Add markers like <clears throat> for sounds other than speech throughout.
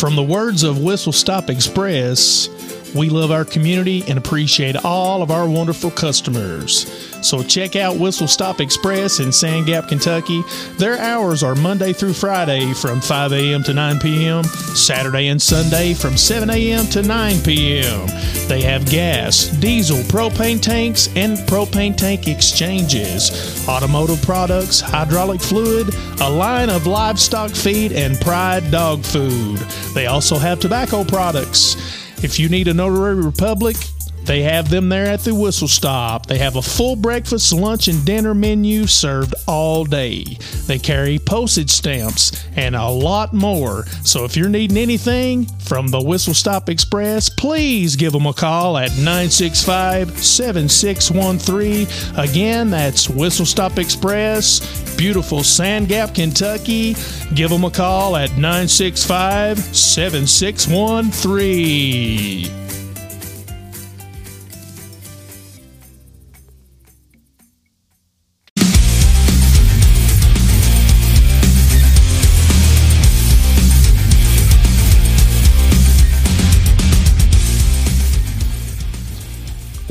From the words of Whistle Stop Express, we love our community and appreciate all of our wonderful customers. So check out Whistle Stop Express in Sand Gap, Kentucky. Their hours are Monday through Friday from 5 a.m. to 9 p.m., Saturday and Sunday from 7 a.m. to 9 p.m. They have gas, diesel, propane tanks, and propane tank exchanges, automotive products, hydraulic fluid, a line of livestock feed, and Pride dog food. They also have tobacco products. If you need a Notary Republic, they have them there at the Whistle Stop. They have a full breakfast, lunch, and dinner menu served all day. They carry postage stamps and a lot more. So if you're needing anything from the Whistle Stop Express, please give them a call at 965 7613. Again, that's Whistle Stop Express, beautiful Sand Gap, Kentucky. Give them a call at 965 7613.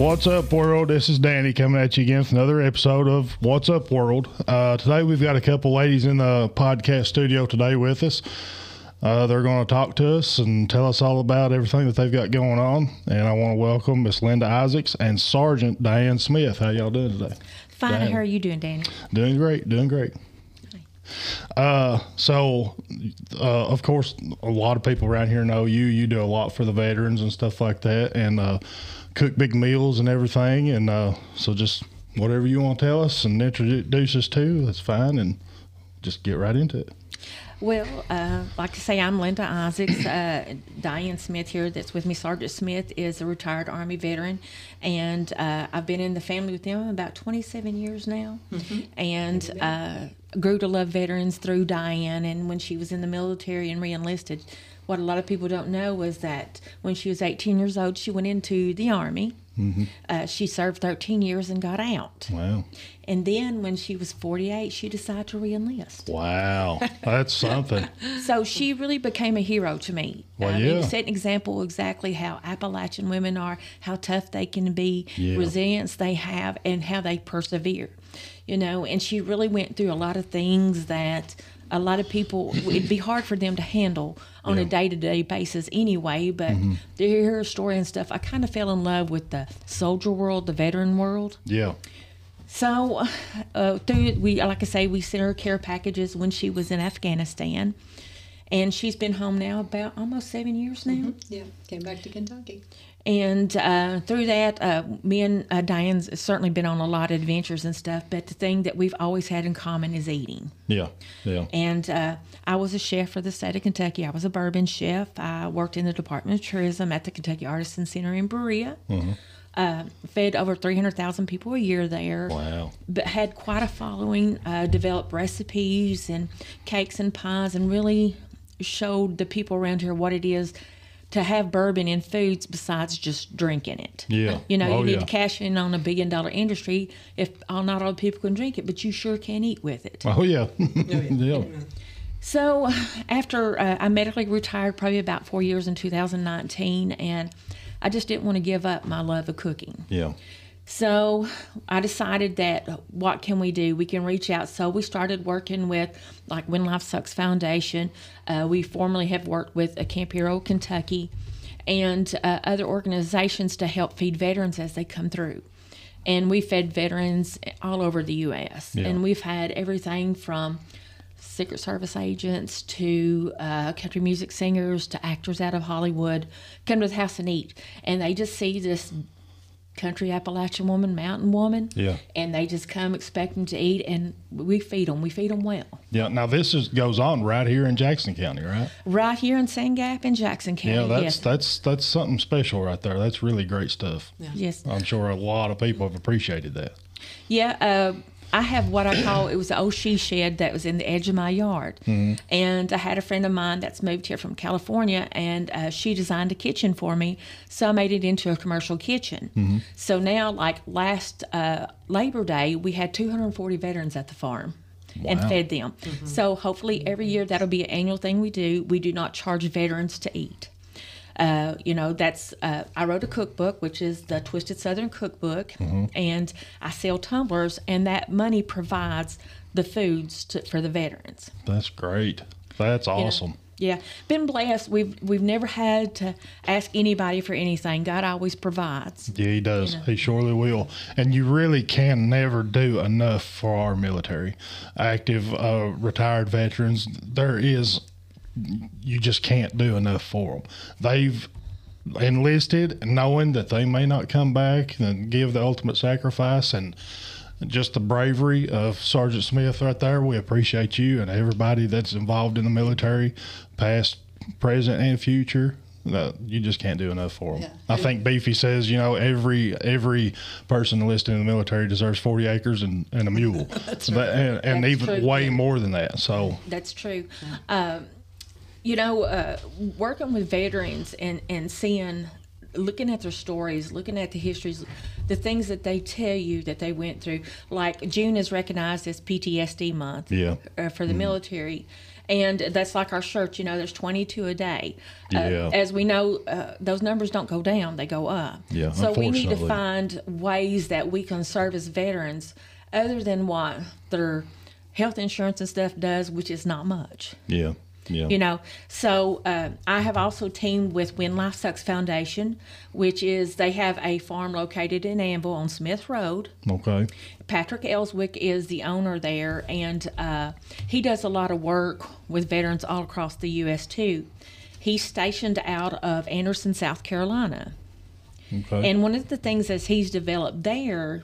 What's up, world? This is Danny coming at you again with another episode of What's Up, World. Uh, today we've got a couple ladies in the podcast studio today with us. Uh, they're going to talk to us and tell us all about everything that they've got going on. And I want to welcome Miss Linda Isaacs and Sergeant Diane Smith. How y'all doing today? Fine. Diane. How are you doing, Danny? Doing great, doing great. Uh, so, uh, of course, a lot of people around here know you. You do a lot for the veterans and stuff like that, and uh, cook big meals and everything. And uh, so, just whatever you want to tell us and introduce us to, that's fine, and just get right into it. Well, uh, like I say, I'm Linda Isaacs. Uh, Diane Smith here, that's with me. Sergeant Smith is a retired Army veteran, and uh, I've been in the family with them about 27 years now, and uh, grew to love veterans through Diane. And when she was in the military and reenlisted, what a lot of people don't know was that when she was 18 years old, she went into the Army. Uh, she served 13 years and got out. Wow. And then when she was 48, she decided to reenlist. Wow. That's <laughs> something. So she really became a hero to me. Well, I mean, yeah. set an example exactly how Appalachian women are, how tough they can be, Yeah. resilience they have, and how they persevere. You know, and she really went through a lot of things that a lot of people it'd be hard for them to handle on a Yeah. Mm-hmm. day to day basis anyway. But to hear her story and stuff, I kind of fell in love with the soldier world, the veteran world. Yeah. So, uh, through it, we like I say, we sent her care packages when she was in Afghanistan, and she's been home now about almost seven years now. Yeah, came back to Kentucky. And uh, through that, uh, me and uh, Diane's certainly been on a lot of adventures and stuff. But the thing that we've always had in common is eating. Yeah. Yeah. And uh, I was a chef for the state of Kentucky. I was a bourbon chef. I worked in the Department of Tourism at the Kentucky Artisan Center in Berea. Uh, fed over 300,000 people a year there Wow. but had quite a following, uh, developed recipes and cakes and pies, and really showed the people around here what it is to have bourbon in foods besides just drinking it. Yeah. You know, Oh, you need yeah. to cash in on a billion dollar industry if all, not all people can drink it, but you sure can eat with it. Oh, yeah. <laughs> <laughs> yeah. So, after uh, I medically retired, probably about four years in 2019, and I just didn't want to give up my love of cooking. Yeah. So I decided that what can we do? We can reach out. So we started working with like When Life Sucks Foundation. Uh, we formerly have worked with uh, Camp Hero Kentucky and uh, other organizations to help feed veterans as they come through. And we fed veterans all over the U.S. Yeah. And we've had everything from Secret Service agents to uh, country music singers to actors out of Hollywood come to the house and eat. And they just see this country Appalachian woman, mountain woman. Yeah. And they just come expecting to eat, and we feed them. We feed them well. Yeah. Now, this is goes on right here in Jackson County, right? Right here in Sand Gap in Jackson County. Yeah, that's yes. that's that's something special right there. That's really great stuff. yes. I'm sure a lot of people have appreciated that. Yeah, uh, I have what I call it was an old she shed that was in the edge of my yard, and I had a friend of mine that's moved here from California, and uh, she designed a kitchen for me, so I made it into a commercial kitchen. So now, like last uh, Labor Day, we had 240 veterans at the farm. and fed them. So hopefully every year that'll be an annual thing we do. We do not charge veterans to eat. Uh, you know, that's uh, I wrote a cookbook, which is the Twisted Southern Cookbook, and I sell tumblers, and that money provides the foods to, for the veterans. That's great. That's you know. awesome. Yeah, been blessed. We've we've never had to ask anybody for anything. God always provides. Yeah, he does. know. He surely will. And you really can never do enough for our military, active, uh, retired veterans. There is, you just can't do enough for them. They've enlisted knowing that they may not come back and give the ultimate sacrifice and just the bravery of Sergeant Smith right there. We appreciate you and everybody that's involved in the military, past, present, and future. Uh, you just can't do enough for them. Yeah. I think Beefy says, you know, every every person enlisted in the military deserves 40 acres and, and a mule. <laughs> That's and, and That's even true. way more than that. So, That's true. Um, you know, uh, working with veterans and, and seeing, looking at their stories, looking at the histories, the things that they tell you that they went through. Like June is recognized as PTSD month Yeah. uh, for the military. And that's like our shirts, you know, there's 22 a day. Uh, Yeah. As we know, uh, those numbers don't go down, they go up. Yeah, So we need to find ways that we can serve as veterans other than what their health insurance and stuff does, which is not much yeah. Yeah. you know so uh, i have also teamed with when life sucks foundation which is they have a farm located in Annville on smith road Okay. patrick ellswick is the owner there and uh, he does a lot of work with veterans all across the us too he's stationed out of anderson south carolina Okay. and one of the things that he's developed there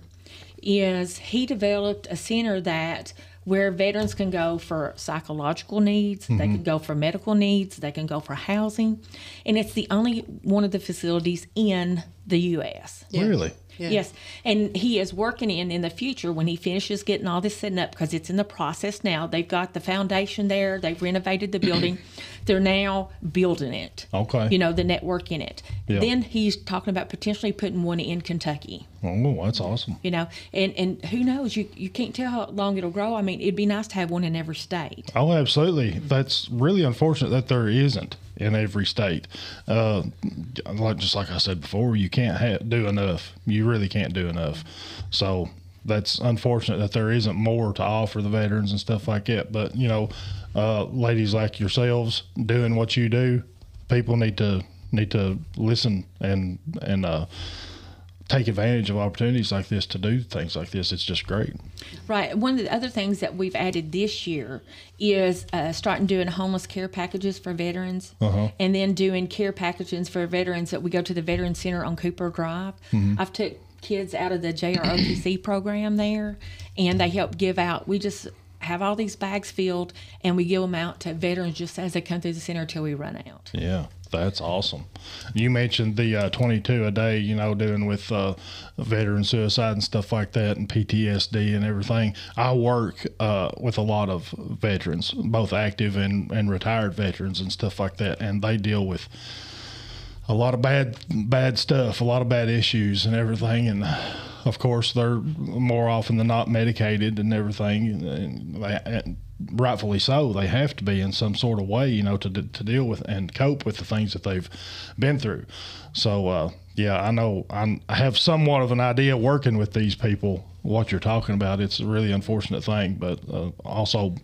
is he developed a center that where veterans can go for psychological needs, they can mm-hmm. go for medical needs, they can go for housing, and it's the only one of the facilities in the U.S. Yeah. Really? Yeah. Yes, and he is working in in the future when he finishes getting all this setting up because it's in the process now. They've got the foundation there. They've renovated the building. <clears throat> They're now building it. Okay. You know the network in it. Yeah. Then he's talking about potentially putting one in Kentucky. Oh, that's awesome. You know, and and who knows? You you can't tell how long it'll grow. I mean, it'd be nice to have one in every state. Oh, absolutely. That's really unfortunate that there isn't in every state. Uh, like just like I said before, you can't ha- do enough. You really can't do enough. So that's unfortunate that there isn't more to offer the veterans and stuff like that. But you know, uh, ladies like yourselves doing what you do, people need to need to listen and and uh, take advantage of opportunities like this to do things like this. It's just great. Right. One of the other things that we've added this year is uh, starting doing homeless care packages for veterans, Uh-huh. and then doing care packages for veterans that we go to the Veteran Center on Cooper Drive. I've took kids out of the JROTC program there, and they help give out. We just have all these bags filled, and we give them out to veterans just as they come through the center until we run out. Yeah, that's awesome. You mentioned the uh, 22 a day, you know, doing with uh, veteran suicide and stuff like that, and PTSD and everything. I work uh, with a lot of veterans, both active and, and retired veterans and stuff like that, and they deal with a lot of bad bad stuff, a lot of bad issues and everything, and of course they're more often than not medicated and everything, and, and rightfully so. They have to be in some sort of way, you know, to to deal with and cope with the things that they've been through. So uh, yeah, I know I'm, I have somewhat of an idea working with these people what you're talking about. It's a really unfortunate thing, but uh, also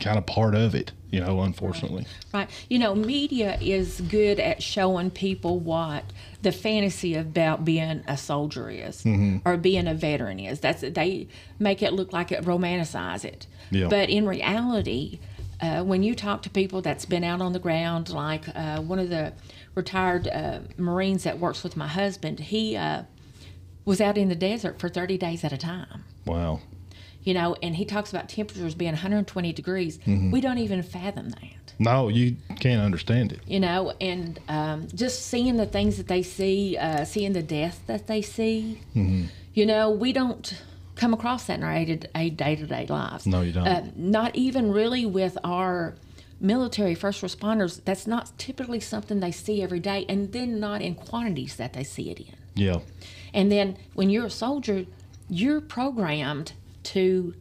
kind of part of it, you know, unfortunately. Right. You know, media is good at showing people what the fantasy about being a soldier is or being a veteran is. That's they make it look like it romanticize it. Yeah. But in reality, uh, when you talk to people that's been out on the ground, like uh, one of the retired uh, Marines that works with my husband, he uh, was out in the desert for 30 days at a time Wow. you know, and he talks about temperatures being 120 degrees. We don't even fathom that, No, you can't understand it. you know, and um, just seeing the things that they see, uh, seeing the death that they see, you know, we don't come across that in our day to day lives. No, you don't. Uh, not even really with our military first responders. That's not typically something they see every day, and then not in quantities that they see it in. Yeah. And then when you're a soldier, you're programmed to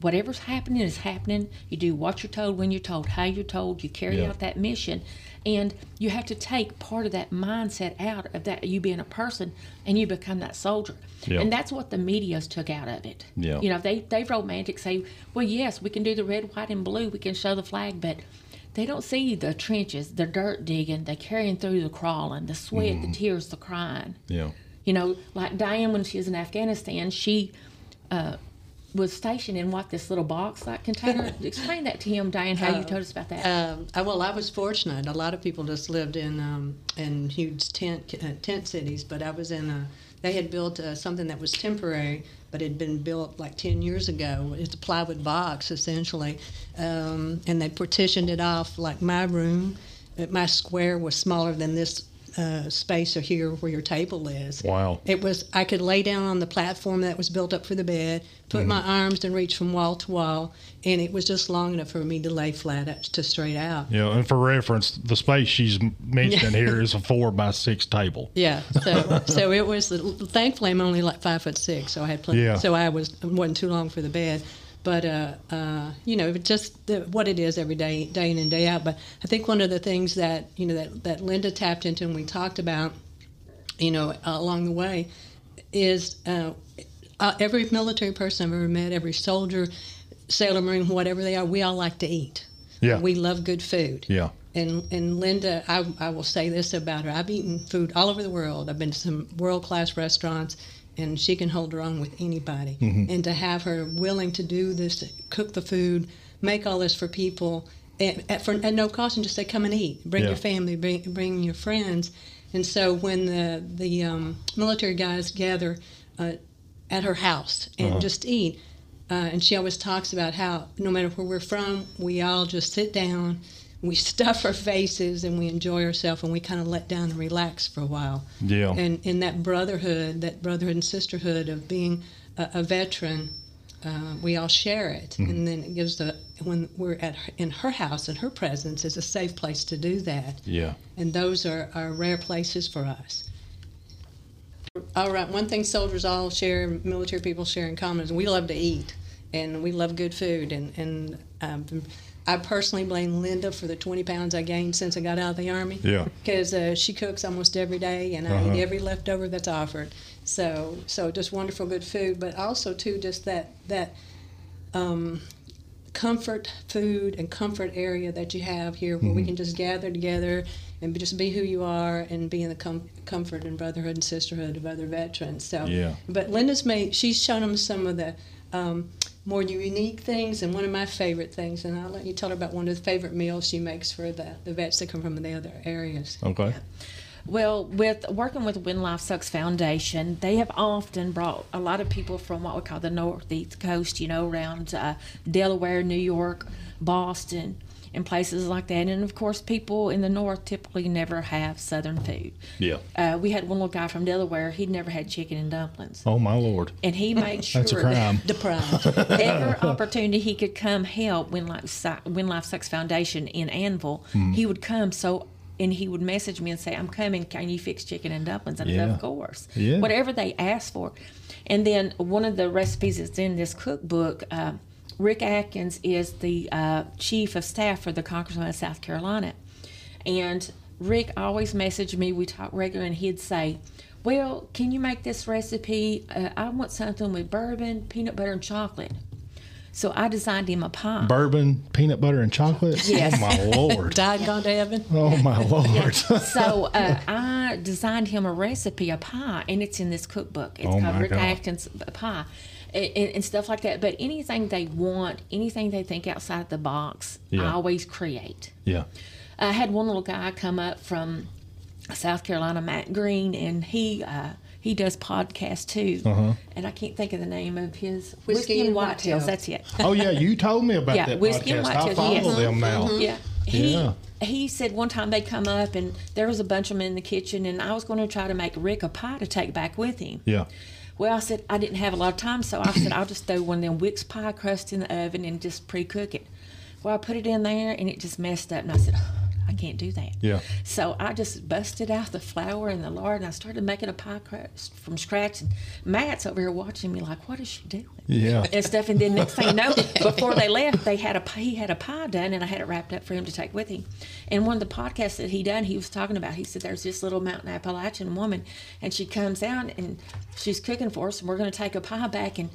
whatever's happening is happening. You do what you're told, when you're told, how you're told. You carry Yeah. out that mission, and you have to take part of that mindset out of that you being a person, and you become that soldier. And that's what the media's took out of it. Yeah. You know, they they romantic say, well, yes, we can do the red, white, and blue. We can show the flag, but they don't see the trenches, the dirt digging, the carrying through, the crawling, the sweat, Mm-hmm. the tears, the crying. Yeah. You know, like Diane, when she was in Afghanistan, she uh, was stationed in what this little box like container. <laughs> Explain that to him, Diane. How you told us about that? Um, well, I was fortunate. A lot of people just lived in um, in huge tent uh, tent cities, but I was in a. They had built uh, something that was temporary, but had been built like ten years ago. It's a plywood box essentially, um, and they partitioned it off like my room. Uh, My square was smaller than this uh, space or here where your table is. Wow. It was I could lay down on the platform that was built up for the bed, put my arms and reach from wall to wall, and it was just long enough for me to lay flat out, to straight out. Yeah, and for reference, the space she's mentioning here is a <laughs> four by six table. Yeah, so <laughs> so it was. Thankfully, I'm only like five foot six, so I had plenty. Yeah. So I was wasn't too long for the bed, but uh, uh, you know, just the, what it is every day, day in and day out. But I think one of the things that you know that that Linda tapped into and we talked about, you know, along the way, is uh, uh, every military person I've ever met, every soldier, sailor, marine, whatever they are, we all like to eat. Yeah. We love good food. Yeah. And and Linda, I, I will say this about her. I've eaten food all over the world. I've been to some world class restaurants, and she can hold her own with anybody. And to have her willing to do this, cook the food, make all this for people, at, at, for, at no cost, and just say, "Come and eat. Bring Yeah. your family. Bring bring your friends." And so when the the um, military guys gather uh, at her house and just eat, uh, and she always talks about how no matter where we're from, we all just sit down, we <laughs> stuff our faces, and we enjoy ourselves, and we kind of let down and relax for a while. Yeah. And in that brotherhood, that brotherhood and sisterhood of being a, a veteran, uh, we all share it, and then it gives the when we're at her, in her house in her presence is a safe place to do that Yeah. and those are, are rare places for us. All right, one thing soldiers all share, military people share in common is we love to eat, and we love good food. And and um, I personally blame Linda for the 20 pounds I gained since I got out of the army. Yeah. Because uh, she cooks almost every day, and I Uh-huh. eat every leftover that's offered. So so just wonderful good food, but also too just that that um, comfort food and comfort area that you have here where Mm-hmm. we can just gather together and just be who you are and be in the com- comfort and brotherhood and sisterhood of other veterans. So, Yeah. but Linda's made, she's shown them some of the um, more unique things and one of my favorite things, and I'll let you tell her about one of the favorite meals she makes for the, the vets that come from the other areas. Okay. Well, with working with When Life Sucks Foundation, they have often brought a lot of people from what we call the Northeast Coast, you know, around uh, Delaware, New York, Boston, and places like that. And of course, people in the North typically never have Southern food. Yeah. Uh, we had one little guy from Delaware, he'd never had chicken and dumplings. Oh my lord. And he <laughs> made sure That's a crime. Deprived. <laughs> every opportunity he could come help when Life, Su- when Life Sucks Foundation in Annville, Hmm. he would come. So, and he would message me and say, "I'm coming. Can you fix chicken and dumplings?" And Yeah. of course, Yeah. whatever they asked for. And then one of the recipes that's in this cookbook. Uh, Rick Atkins is the uh, chief of staff for the Congressman of South Carolina, and Rick always messaged me. We talk regularly, and he'd say, "Well, can you make this recipe? Uh, I want something with bourbon, peanut butter, and chocolate." So I designed him a pie. Bourbon, peanut butter, and chocolate. <laughs> Yes. Oh my lord. <laughs> Died gone to heaven. Oh my <laughs> lord. so uh, I designed him a recipe, a pie, and it's in this cookbook. It's Oh, called Rick. Atkins pie. And, and and stuff like that. But anything they want, anything they think outside the box, Yeah. I always create. yeah. I had one little guy come up from South Carolina, Matt Green, and he uh, he does podcasts too. Uh-huh. And I can't think of the name of his Whiskey and Whitetail. That's it. Oh yeah, you told me about Yeah, that Whiskey and podcast. I follow yes. them now. Yeah. He Yeah. he said one time they come up and there was a bunch of them in the kitchen and I was going to try to make Rick a pie to take back with him. Yeah. Well, I said I didn't have a lot of time, so I said I'll just throw one of them Wix pie crust in the oven and just pre-cook it. Well, I put it in there and it just messed up, and I said can't do that. Yeah. So I just busted out the flour and the lard, and I started making a pie crust from scratch. And Matt's over here watching me like, "What is she doing?" Yeah. and stuff. And then next thing you know, <laughs> before they left, they had a he had a pie done, and I had it wrapped up for him to take with him. And one of the podcasts that he done, he was talking about. He said, "There's this little mountain Appalachian woman, and she comes out and she's cooking for us, and we're going to take a pie back and."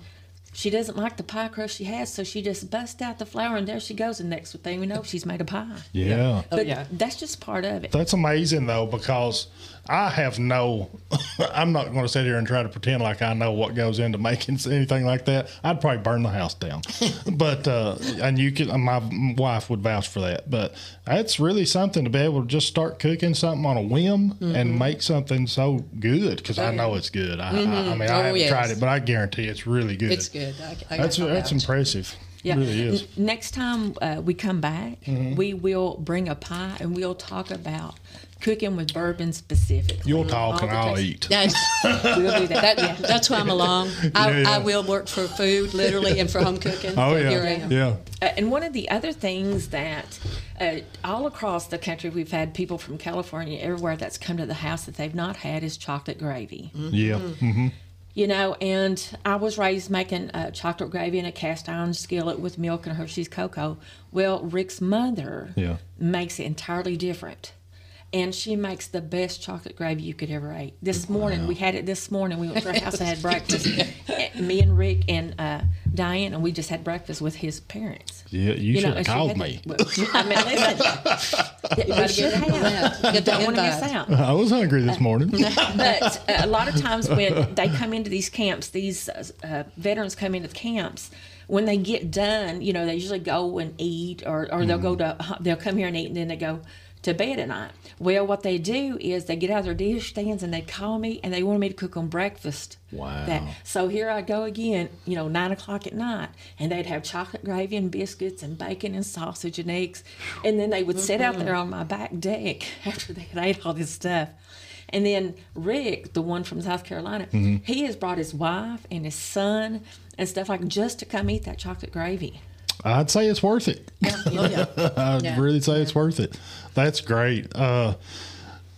She doesn't like the pie crust she has, so she just busts out the flour, and there she goes. And next thing we know, she's made a pie. Yeah. Oh, But yeah. that's just part of it. That's amazing though, because I have no. <laughs> I'm not going to sit here and try to pretend like I know what goes into making <laughs> anything like that. I'd probably burn the house down. <laughs> but uh, and you can, my wife would vouch for that. But that's really something to be able to just start cooking something on a whim Mm-hmm. and make something so good. Because I know it's good. I, I, I mean, I Oh, haven't yes. tried it, but I guarantee it's really good. It's good. I, I That's that's impressive. Yeah. It really next time uh, we come back, Mm-hmm. we will bring a pie and we'll talk about cooking with bourbon specifically. You'll talk and I'll eat. That's, We'll do that. that, <laughs> that's why I'm along. I, Yeah, yeah. I will work for food, literally, and for home cooking. Oh So yeah, Here I am. yeah. Uh, and one of the other things that uh, all across the country we've had people from California everywhere that's come to the house that they've not had is chocolate gravy. Yeah. hmm You know, and I was raised making uh, chocolate gravy in a cast iron skillet with milk and Hershey's cocoa. Well, Rick's mother Yeah. makes it entirely different. And she makes the best chocolate gravy you could ever eat. This morning, we had it this morning. We went to her house and had breakfast. <laughs> Me and Rick and uh, Diane, and we just had breakfast with his parents. Yeah, you, should have called had- me. Well, <laughs> I mean, listen, <laughs> you better should get on have. that. Get Don't want to miss out I was hungry this morning. but uh, a lot of times when they come into these camps, these uh, uh, veterans come into the camps. When they get done, you know, they usually go and eat, or, or they'll go to they'll come here and eat, and then they go to bed at night. Well, what they do is they get out of their dish stands and they call me and they want me to cook them breakfast. Wow. That, so here I go again, you know, nine o'clock at night, and they'd have chocolate gravy and biscuits and bacon and sausage and eggs, and then they would sit out there mm-hmm. on my back deck <laughs> after they had ate all this stuff. And then Rick, the one from South Carolina, mm-hmm. he has brought his wife and his son and stuff like just to come eat that chocolate gravy. I'd say it's worth it. Oh, yeah. <laughs> I'd Yeah. really say it's worth it. That's great. Uh,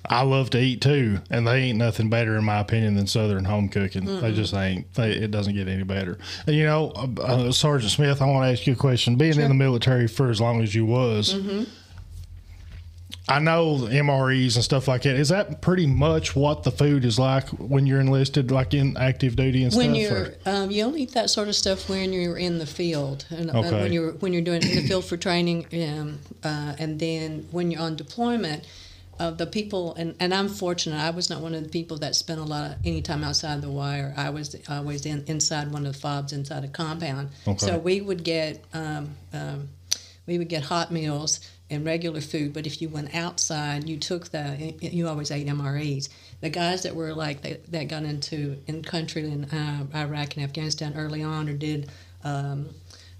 I love to eat too, and they ain't nothing better in my opinion than Southern home cooking. They just ain't. They, it doesn't get any better. And you know, uh, uh, Sergeant Smith, I want to ask you a question. Being in the military for as long as you was, I know MREs and stuff like that. Is that pretty much what the food is like when you're enlisted, like in active duty and When stuff? you're, or- um, you only eat that sort of stuff when you're in the field, and uh, when you're when you're doing in the field for training, um, uh, and then when you're on deployment, uh, the people and, and I'm fortunate. I was not one of the people that spent a lot of any time outside the wire. I was always in, inside one of the FOBs inside a compound. Okay. So we would get um, um, we would get hot meals and regular food. But if you went outside, you took the you always ate MREs. The guys that were like that, that got into in country in uh, Iraq and Afghanistan early on, or did um,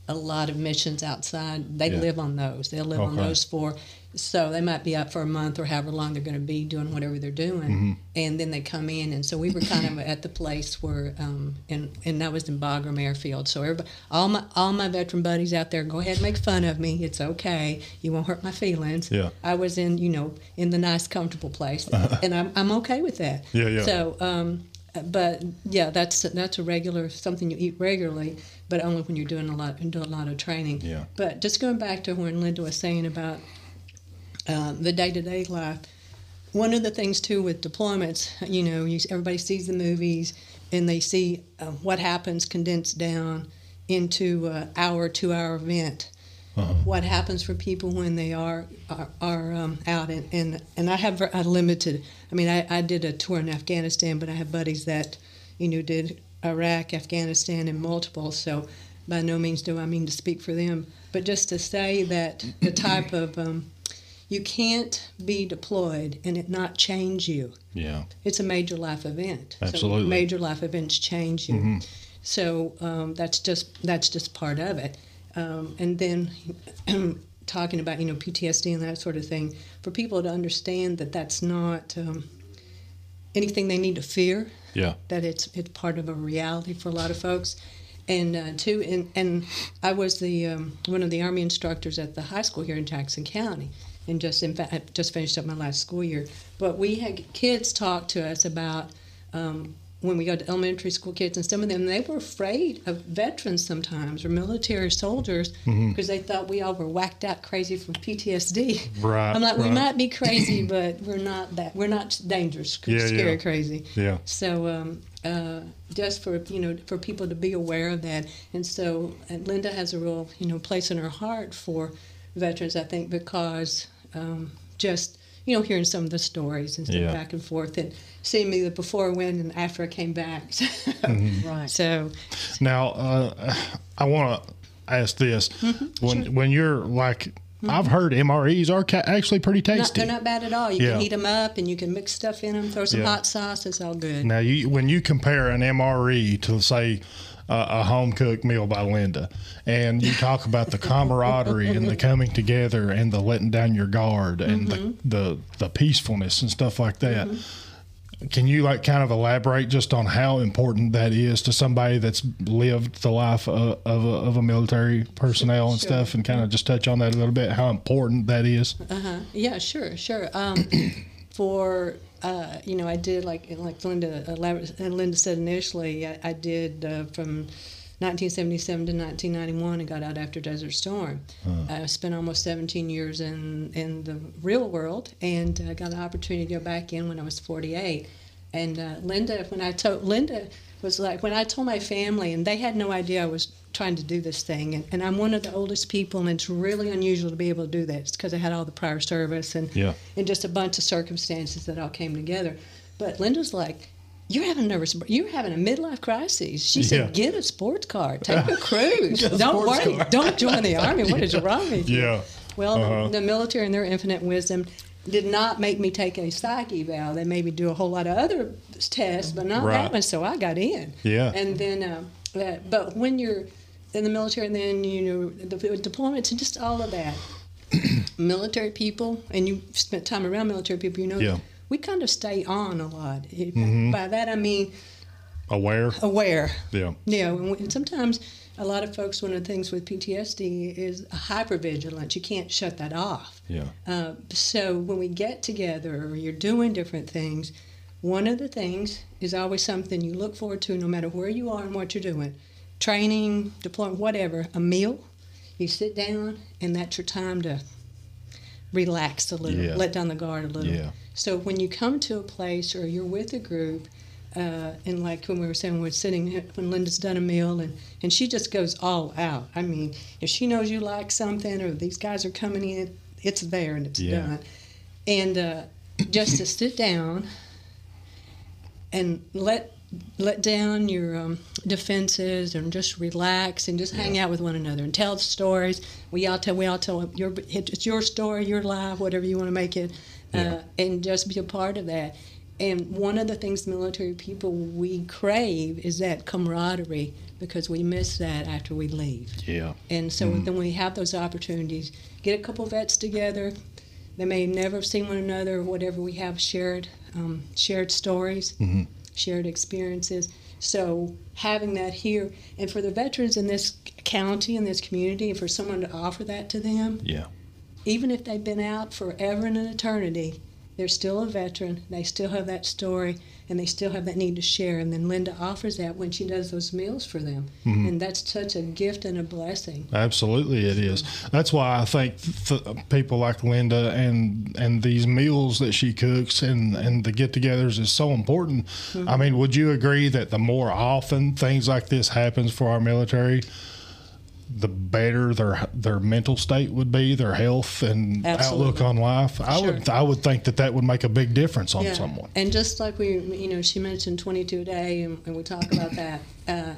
a lot of missions outside, they Yeah. live on those. They'll live on those for. So they might be up for a month or however long they're going to be doing whatever they're doing, Mm-hmm. and then they come in. And so we were kind of at the place where, um, and and that was in Bagram Airfield. So everybody, all my all my veteran buddies out there, go ahead and make fun of me. It's okay. You won't hurt my feelings. Yeah. I was in, you know, in the nice, comfortable place, <laughs> and I'm I'm okay with that. Yeah, yeah. So, um, but yeah, that's that's a regular something you eat regularly, but only when you're doing a lot doing a lot of training. Yeah. But just going back to when Linda was saying about um, the day to day life, one of the things too with deployments, you know, you, everybody sees the movies and they see uh, what happens condensed down into an hour, two hour event. What happens for people when they are are, are um, out and, and and I have I limited. I mean, I, I did a tour in Afghanistan, but I have buddies that, you know, did Iraq, Afghanistan, and multiple. So, by no means do I mean to speak for them, but just to say that the type of um, you can't be deployed and it not change you. yeah. It's a major life event. Absolutely. So major life events change you. So um, that's just that's just part of it. Um, and then <clears throat> talking about you know PTSD and that sort of thing for people to understand that that's not um, anything they need to fear. Yeah. That it's it's part of a reality for a lot of folks. And uh, two, and, and I was the um, one of the Army instructors at the high school here in Jackson County, and just in fact, I just finished up my last school year. But we had kids talk to us about um, when we go to elementary school kids, and some of them they were afraid of veterans sometimes or military soldiers because Mm-hmm. they thought we all were whacked out crazy from PTSD. Right, I'm like, we might be crazy, but we're not that. We're not dangerous, Yeah, scary, yeah. crazy. Yeah. So um, uh, just for you know for people to be aware of that, and so and Linda has a real you know place in her heart for veterans. I think because um, just you know hearing some of the stories and stuff Yeah. back and forth, and seeing me the before, when, and after I came back. <laughs> Mm-hmm. Right. So Now, uh, I want to ask this: Mm-hmm. when when you're like, I've heard MREs are ca- actually pretty not, tasty. they're not bad at all. You Yeah. can heat them up, and you can mix stuff in them. Throw some Yeah. hot sauce. It's all good. Now, you when you compare an MRE to say a home cooked meal by Linda, and you talk about the camaraderie and the coming together and the letting down your guard and Mm-hmm. the, the the peacefulness and stuff like that. Can you like kind of elaborate just on how important that is to somebody that's lived the life of, of, a, of a military personnel and Sure. stuff, and kind of just touch on that a little bit? How important that is? Uh-huh. Yeah, sure, sure. Um, <clears throat> for uh, you know, I did like like Linda elabor- uh, Linda said initially. I, I did uh, from 1977 to 1991 and got out after Desert Storm. I spent almost 17 years in in the real world and uh, got an opportunity to go back in when I was 48. And uh, Linda, when I told Linda was like when I told my family, and they had no idea I was trying to do this thing, and, and I'm one of the oldest people, and it's really unusual to be able to do that. It's because I had all the prior service and Yeah. and just a bunch of circumstances that all came together. But Linda's like, "You're having a nervous, you're having a midlife crisis." She Yeah. said, "Get a sports car, take a <laughs> cruise. A Don't worry, car." don't join the army. What is wrong with you?" Yeah. Well, Uh-huh. the military and their infinite wisdom did not make me take a psych eval. They made me do a whole lot of other tests, but not Right. that one. So I got in. Yeah. And then, uh, but when you're in the military, and then you know the deployments and just all of that, <clears throat> military people, and you spent time around military people, you know, Yeah. we kind of stay on a lot. Mm-hmm. By that I mean Aware. aware. Yeah. Yeah, and, and sometimes a lot of folks, one of the things with PTSD is hypervigilance. You can't shut that off. Yeah. Uh, so when we get together or you're doing different things, one of the things is always something you look forward to no matter where you are and what you're doing. Training, deployment, whatever, a meal. You sit down and that's your time to relax a little, Yeah. let down the guard a little. Yeah. So when you come to a place or you're with a group, uh, and like when we were saying, we're sitting when Linda's done a meal, and and she just goes all out. I mean, if she knows you like something, or these guys are coming in, it's there and it's Yeah. done. And uh, just to sit down and let let down your um, defenses and just relax and just hang out with one another and tell stories. We all tell we all tell your it's your story, your life, whatever you want to make it, Yeah. uh, and just be a part of that. And one of the things military people we crave is that camaraderie because we miss that after we leave. Yeah. And so then we have those opportunities. Get a couple vets together. They may never have seen one another or whatever. We have shared um, shared stories, shared experiences. So having that here, and for the veterans in this county in this community, and for someone to offer that to them, Yeah. even if they've been out forever and an eternity, they're still a veteran. They still have that story, and they still have that need to share. And then Linda offers that when she does those meals for them, mm-hmm. and that's such a gift and a blessing. Absolutely, it is. That's why I think th- people like Linda and and these meals that she cooks and and the get-togethers is so important. Mm-hmm. I mean, would you agree that the more often things like this happens for our military, the better their their mental state would be, their health and Absolutely. outlook on life? I would I would think that that would make a big difference on someone. And just like we, you know, she mentioned 22 a day, and, and we talk about that. Uh,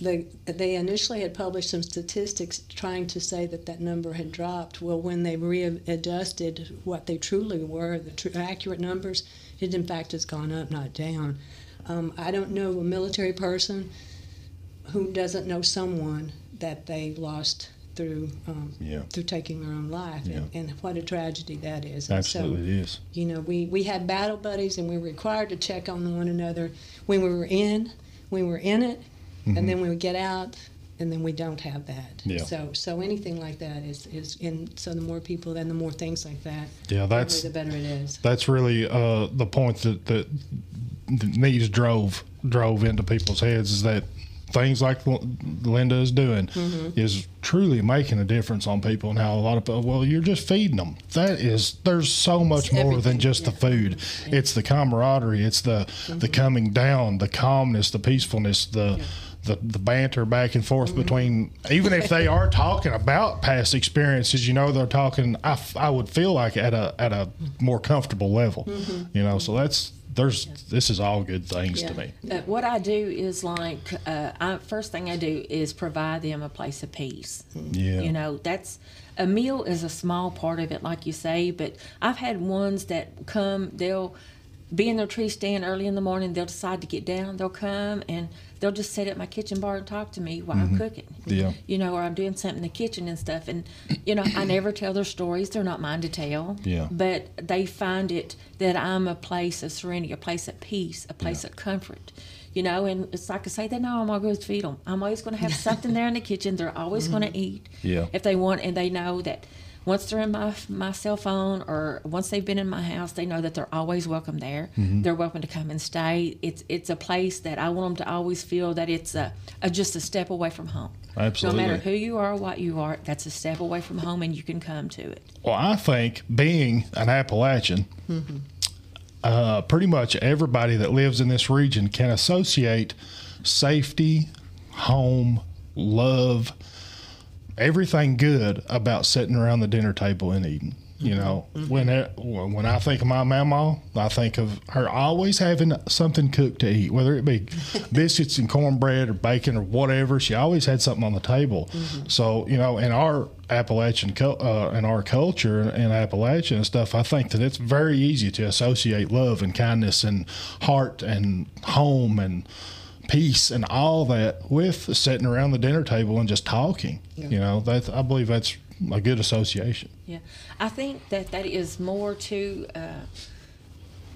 the, they initially had published some statistics trying to say that that number had dropped. Well, when they readjusted what they truly were, the tr- accurate numbers, it in fact has gone up, not down. Um, I don't know a military person who doesn't know someone that they lost through um, Yeah. through taking their own life, and, and what a tragedy that is. And so- Absolutely, it is. you know, we, we had battle buddies and we were required to check on one another when we were in, when we were in it, and then we would get out, and then we don't have that. Yeah. So so anything like that is is and so the more people, then the more things like that. Yeah, that's the better it is. that's really uh, the point that that needs drove drove into people's heads is that things like Linda is doing mm-hmm. is truly making a difference on people and how a lot of people well you're just feeding them. That is there's so much more than everything, just the food. It's the camaraderie. It's the the mm-hmm. coming down the calmness the peacefulness the the, the banter back and forth mm-hmm. between even if they are <laughs> talking about past experiences you know they're talking I, f- I would feel like at a at a more comfortable level you know so that's there's this is all good things to me Uh, what I do is like, uh, I, first thing I do is provide them a place of peace. Yeah. You know, that's a meal is a small part of it, like you say. But I've had ones that come, they'll be in their tree stand early in the morning. They'll decide to get down. They'll come and they'll just sit at my kitchen bar and talk to me while I'm cooking. Mm-hmm. Yeah. You know, or I'm doing something in the kitchen and stuff. And, you know, I never tell their stories. They're not mine to tell. Yeah. But they find it that I'm a place of serenity, a place of peace, a place of comfort. You know, and it's like I say, they know I'm always going to feed them. I'm always going to have <laughs> something there in the kitchen. They're always going to eat Yeah. if they want, and they know that once they're in my my cell phone or once they've been in my house, they know that they're always welcome there. They're welcome to come and stay. It's it's a place that I want them to always feel that it's a, a just a step away from home. Absolutely. No matter who you are, what you are, that's a step away from home, and you can come to it. Well, I think being an Appalachian, uh, pretty much everybody that lives in this region can associate safety, home, love, everything good about sitting around the dinner table and eating. You know, when it, when I think of my mama, I think of her always having something cooked to eat, whether it be <laughs> biscuits and cornbread or bacon or whatever. She always had something on the table. So you know, in our Appalachian, uh, in our culture in Appalachian and stuff, I think that it's very easy to associate love and kindness and heart and home and peace and all that with sitting around the dinner table and just talking. You know, that I believe that's a good association. Yeah, I think that that is more to. Uh,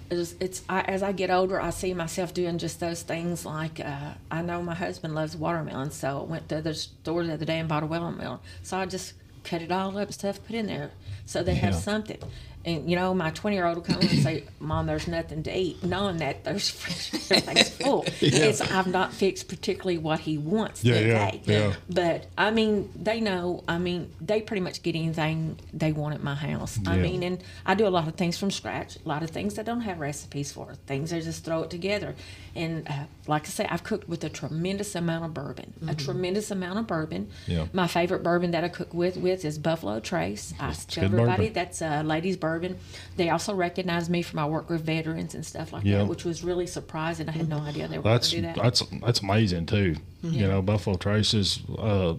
it's, it's I, as I get older, I see myself doing just those things. Like uh, I know my husband loves watermelon, so I went to the store the other day and bought a watermelon. So I just cut it all up, stuff, put in there, so they have something. And you know, my twenty-year-old will come and say, "Mom, there's nothing to eat," knowing that there's everything's <laughs> full. <laughs> It's I've not fixed particularly what he wants Yeah, that yeah, day. yeah. But I mean, they know. I mean, they pretty much get anything they want at my house. I mean, and I do a lot of things from scratch. A lot of things I don't have recipes for. Things I just throw it together. And uh, like I say, I've cooked with a tremendous amount of bourbon. A tremendous amount of bourbon. Yeah. My favorite bourbon that I cook with with is Buffalo Trace. I tell everybody bourbon. that's uh, ladies bourbon. They also recognized me for my work with veterans and stuff like Yeah. that, which was really surprising. I had no idea they were going That's to do that. that's that's amazing too. You know, Buffalo Trace is uh, uh,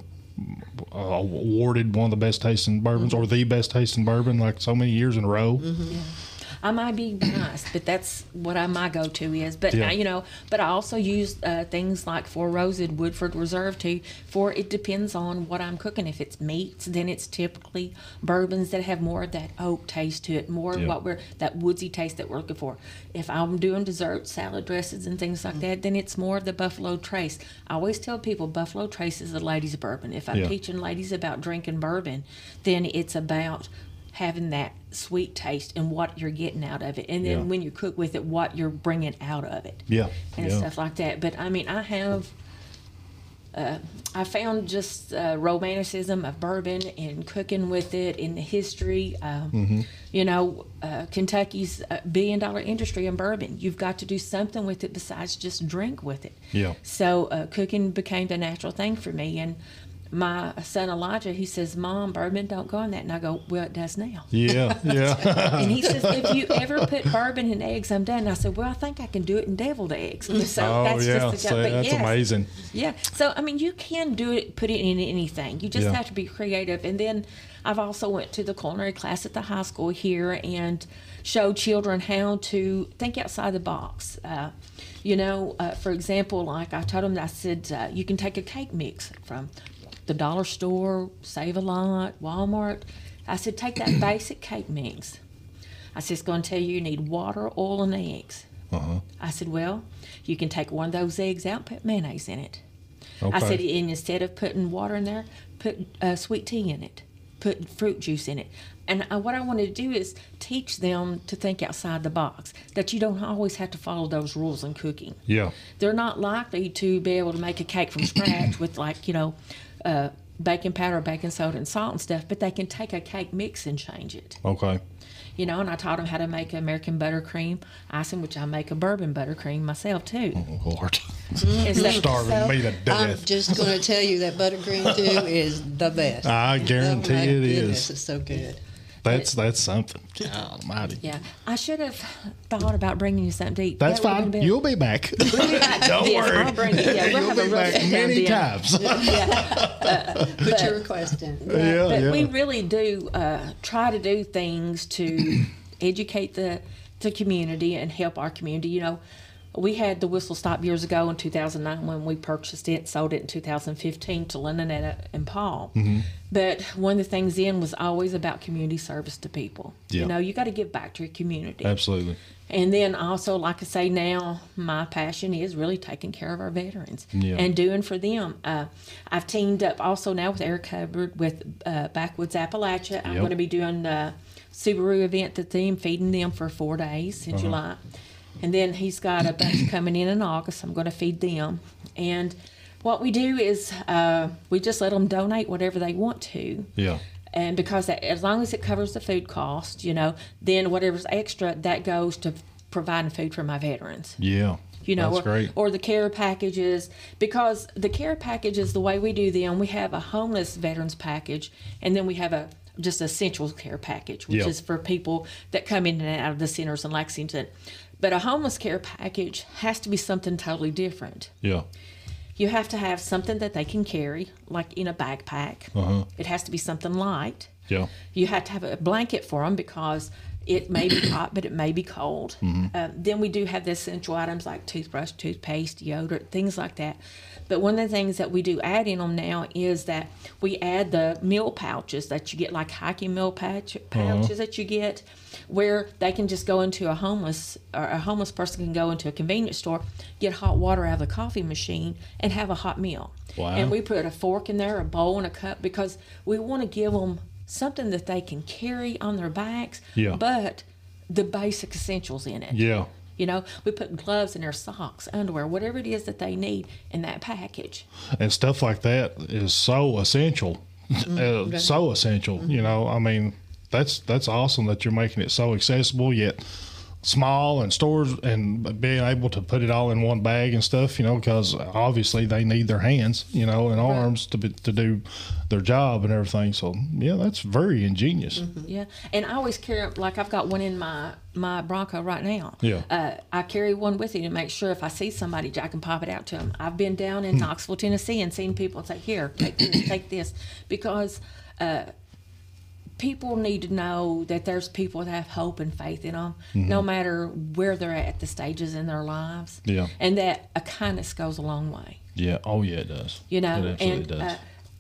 awarded one of the best tasting bourbons or the best tasting bourbon like so many years in a row. I might be biased, but that's what I, my go-to is. But Yeah. uh, you know, but I also use uh, things like Four Roses and Woodford Reserve too. For it depends on what I'm cooking. If it's meats, then it's typically bourbons that have more of that oak taste to it, more of Yeah. what we're that woodsy taste that we're looking for. If I'm doing desserts, salad dressings, and things like that, then it's more of the Buffalo Trace. I always tell people Buffalo Trace is a ladies' bourbon. If I'm Yeah. teaching ladies about drinking bourbon, then it's about having that sweet taste and what you're getting out of it, and then Yeah. when you cook with it, what you're bringing out of it, Yeah, and yeah. stuff like that. But I mean, I have. Uh, I found just uh, romanticism of bourbon and cooking with it in the history. Um, Mm-hmm. You know, uh, Kentucky's a billion dollar industry in bourbon. You've got to do something with it besides just drink with it. Yeah. So uh, cooking became the natural thing for me. And my son Elijah, he says, "Mom, bourbon don't go in that." And I go, "Well, it does now." Yeah, <laughs> yeah. And he says, if you ever put bourbon in eggs, I'm done. And I said, well, I think I can do it in deviled eggs. So oh that's yeah, just the so that's yes. amazing. Yeah. So I mean, you can do it, put it in anything. You just Yeah. have to be creative. And then I've also went to the culinary class at the high school here and show children how to think outside the box. Uh, you know, uh, for example, like I told them, I said uh, you can take a cake mix from the dollar store, Save a Lot, Walmart. I said take that <clears throat> basic cake mix. I said it's going to tell you you need water, oil, and eggs. Uh-huh. I said, well, you can take one of those eggs out put mayonnaise in it. Okay. I said, and instead of putting water in there, put uh, sweet tea in it, put fruit juice in it. And uh, what I wanted to do is teach them to think outside the box, that you don't always have to follow those rules in cooking. Yeah. They're not likely to be able to make a cake from scratch <clears throat> with, like, you know, uh, baking powder, baking soda, and salt and stuff, but they can take a cake mix and change it Okay. you know, and I taught them how to make American buttercream icing, which I make a bourbon buttercream myself too. Oh, Lord. And so- Starving so- me to death. I'm just going to tell you that buttercream too is the best. I guarantee oh my it goodness, is. It's so good. That's that's something. God almighty. Yeah, I should have thought about bringing you something to eat. That's That would've fine. been- You'll be back. <laughs> We'll be back. Don't Yes, worry. I'll bring you. Yeah, we'll You'll have be real back many dinner. times. <laughs> Yeah, Put your request in. Yeah, but yeah. we really do uh, try to do things to <clears throat> educate the the community and help our community. You know, we had the whistle stop years ago in 2009 when we purchased it, sold it in 2015 to Lynetta and Paul. Mm-hmm. But one of the things then was always about community service to people. Yeah. You know, you got to give back to your community. Absolutely. And then also, like I say now, my passion is really taking care of our veterans Yeah. and doing for them. Uh, I've teamed up also now with Eric Hubbard with uh, Backroads Appalachia. I'm going to be doing the Subaru event at them, feeding them for four days in Uh-huh. July. And then he's got a bunch <clears throat> coming in in August. I'm going to feed them. And what we do is uh, we just let them donate whatever they want to Yeah. and because that, as long as it covers the food cost, you know, then whatever's extra that goes to providing food for my veterans. Yeah. You know, That's or, great. or the care packages because the care packages, the way we do them, we have a homeless veterans package, and then we have a just essential care package, which Yeah. is for people that come in and out of the centers in Lexington. But a homeless care package has to be something totally different. Yeah. You have to have something that they can carry, like in a backpack. Uh-huh. It has to be something light. Yeah. You have to have a blanket for them because it may be hot, but it may be cold. Uh, then we do have the essential items like toothbrush, toothpaste, deodorant, things like that. But one of the things that we do add in them now is that we add the meal pouches that you get, like hiking meal pouch, pouches that you get, where they can just go into a homeless or a homeless person can go into a convenience store, get hot water out of the coffee machine, and have a hot meal. Wow. And we put a fork in there, a bowl, and a cup because we want to give them something that they can carry on their backs, Yeah. but the basic essentials in it. Yeah. You know, we put gloves in their socks, underwear, whatever it is that they need in that package. And stuff like that is so essential. Mm-hmm. <laughs> Uh, so essential. You know, I mean, that's that's awesome that you're making it so accessible yet small and stores and being able to put it all in one bag and stuff, you know, because obviously they need their hands, you know, and arms to be, to do their job and everything. So yeah, that's very ingenious. Yeah, and I always carry like I've got one in my my Bronco right now. Yeah. uh, I carry one with me to make sure if I see somebody, I can pop it out to them. I've been down in Knoxville, Tennessee, and seen people say, "Here, take this, take this," because uh, people need to know that there's people that have hope and faith in them, no matter where they're at the stages in their lives. Yeah. and that a kindness goes a long way Yeah. Oh yeah, it does. you know it absolutely and does. uh,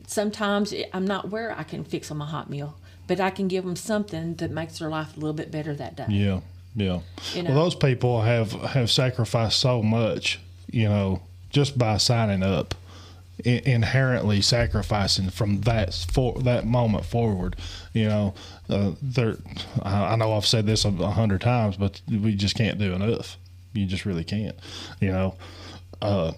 sometimes i'm not where i can fix them a hot meal but i can give them something that makes their life a little bit better that day Yeah, yeah. You know? Well, those people have have sacrificed so much, you know, just by signing up, inherently sacrificing from that for that moment forward. You know, uh, they're. I know I've said this a, a hundred times, but we just can't do enough. You just really can't. You know. Uh,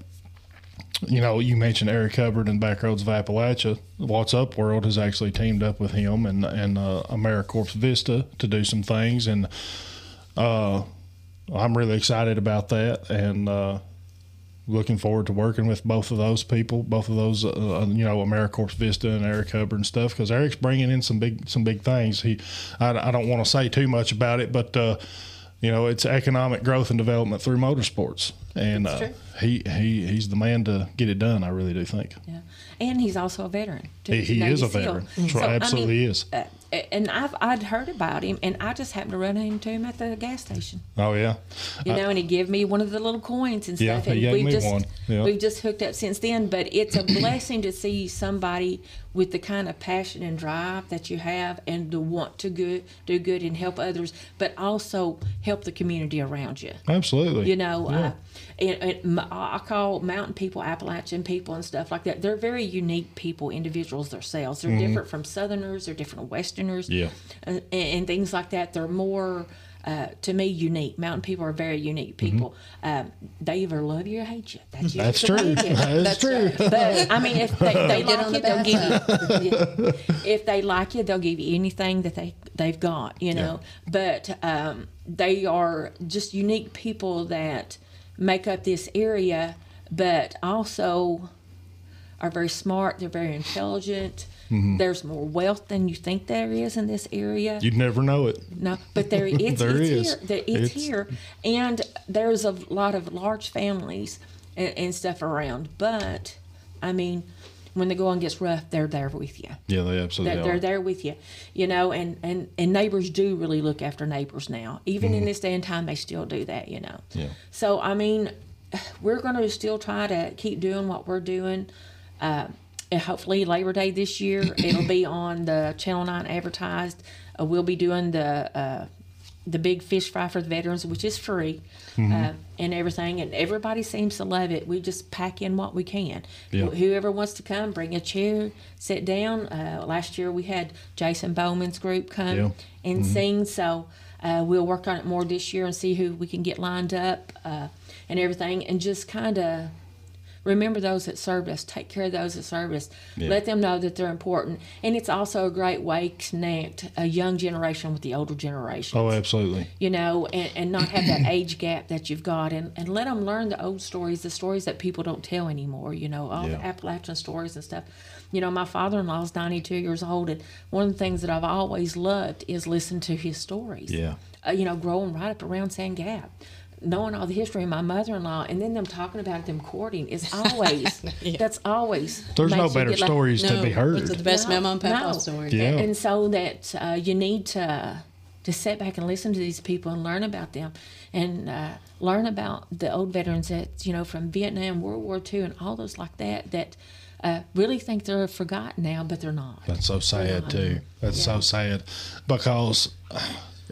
you know, you mentioned Eric Hubbard and Backroads of Appalachia. What's Up World has actually teamed up with him and and uh, AmeriCorps Vista to do some things, and uh, I'm really excited about that, and uh, looking forward to working with both of those people, both of those, uh, you know, AmeriCorps Vista and Eric Hubbard and stuff, because Eric's bringing in some big some big things. He, I, I don't want to say too much about it, but. Uh, you know, it's economic growth and development through motorsports, and uh, he he he's the man to get it done. I really do think yeah and he's also a veteran too. he, he is a SEAL. veteran. That's So, right, I absolutely mean, is. And I've I'd heard about him, and I just happened to run into him at the gas station. Oh yeah, You know, and he gave me one of the little coins and Yeah, stuff. he and gave we've me just one. Yeah. we've just hooked up since then. But it's a <clears throat> blessing to see somebody with the kind of passion and drive that you have and to want to good, do good and help others, but also help the community around you. Absolutely. You know, Yeah. uh, and, and I call mountain people Appalachian people and stuff like that. They're very unique people, individuals themselves. They're different from Southerners. They're different from Westerners. Mm-hmm. Yeah. and, and things like that. They're more. Uh, to me, unique. Mountain people are very unique people. Um, they either love you or hate you. That's, Mm-hmm. That's true. way it is. That's true. But I mean, if they, <laughs> they like you, the they'll give you. If they like you, they'll give you anything that they they've got. You know, but um, they are just unique people that make up this area, but also are very smart. They're very intelligent. Mm-hmm. There's more wealth than you think there is in this area. You'd never know it. No, but there <laughs> it's, There it's is. here. There, it's, It's- here, and there's a lot of large families and, and stuff around. But I mean, when the going gets rough, they're there with you. Yeah, they absolutely They're, are. they're there with you, you know. And, and and neighbors do really look after neighbors now. Even in this day and time, they still do that, you know. Mm-hmm. Yeah. So I mean, we're going to still try to keep doing what we're doing. Uh, hopefully Labor Day this year, it'll be <clears throat> on the Channel Nine advertised. Uh, we'll be doing the uh, the big fish fry for the veterans, which is free, Mm-hmm. uh, and everything. And everybody seems to love it. We just pack in what we can. Yeah. Wh- Whoever wants to come, bring a chair, sit down. Uh, last year we had Jason Bowman's group come Yeah. and sing. So uh, we'll work on it more this year and see who we can get lined up uh, and everything, and just kind of remember those that served us. Take care of those that served us. Yeah. Let them know that they're important, and it's also a great way to connect a young generation with the older generation. Oh, absolutely. You know, and, and not have that age gap that you've got, and, and let them learn the old stories, the stories that people don't tell anymore. You know, all the Appalachian stories and stuff. You know, my father-in-law is 92 years old, and one of the things that I've always loved is listen to his stories Yeah. uh, you know, growing right up around Sand Gap, knowing all the history of my mother-in-law, and then them talking about them courting is <laughs> always that's always. There's no better get like- stories to be heard. It's the best No, mama and papa no. story. Yeah. And so that uh, you need to to sit back and listen to these people and learn about them, and uh, learn about the old veterans that you know from Vietnam, World War II, and all those like that that. Uh, really think they're forgotten now, but they're not. That's so sad not. too. That's Yeah. so sad because uh,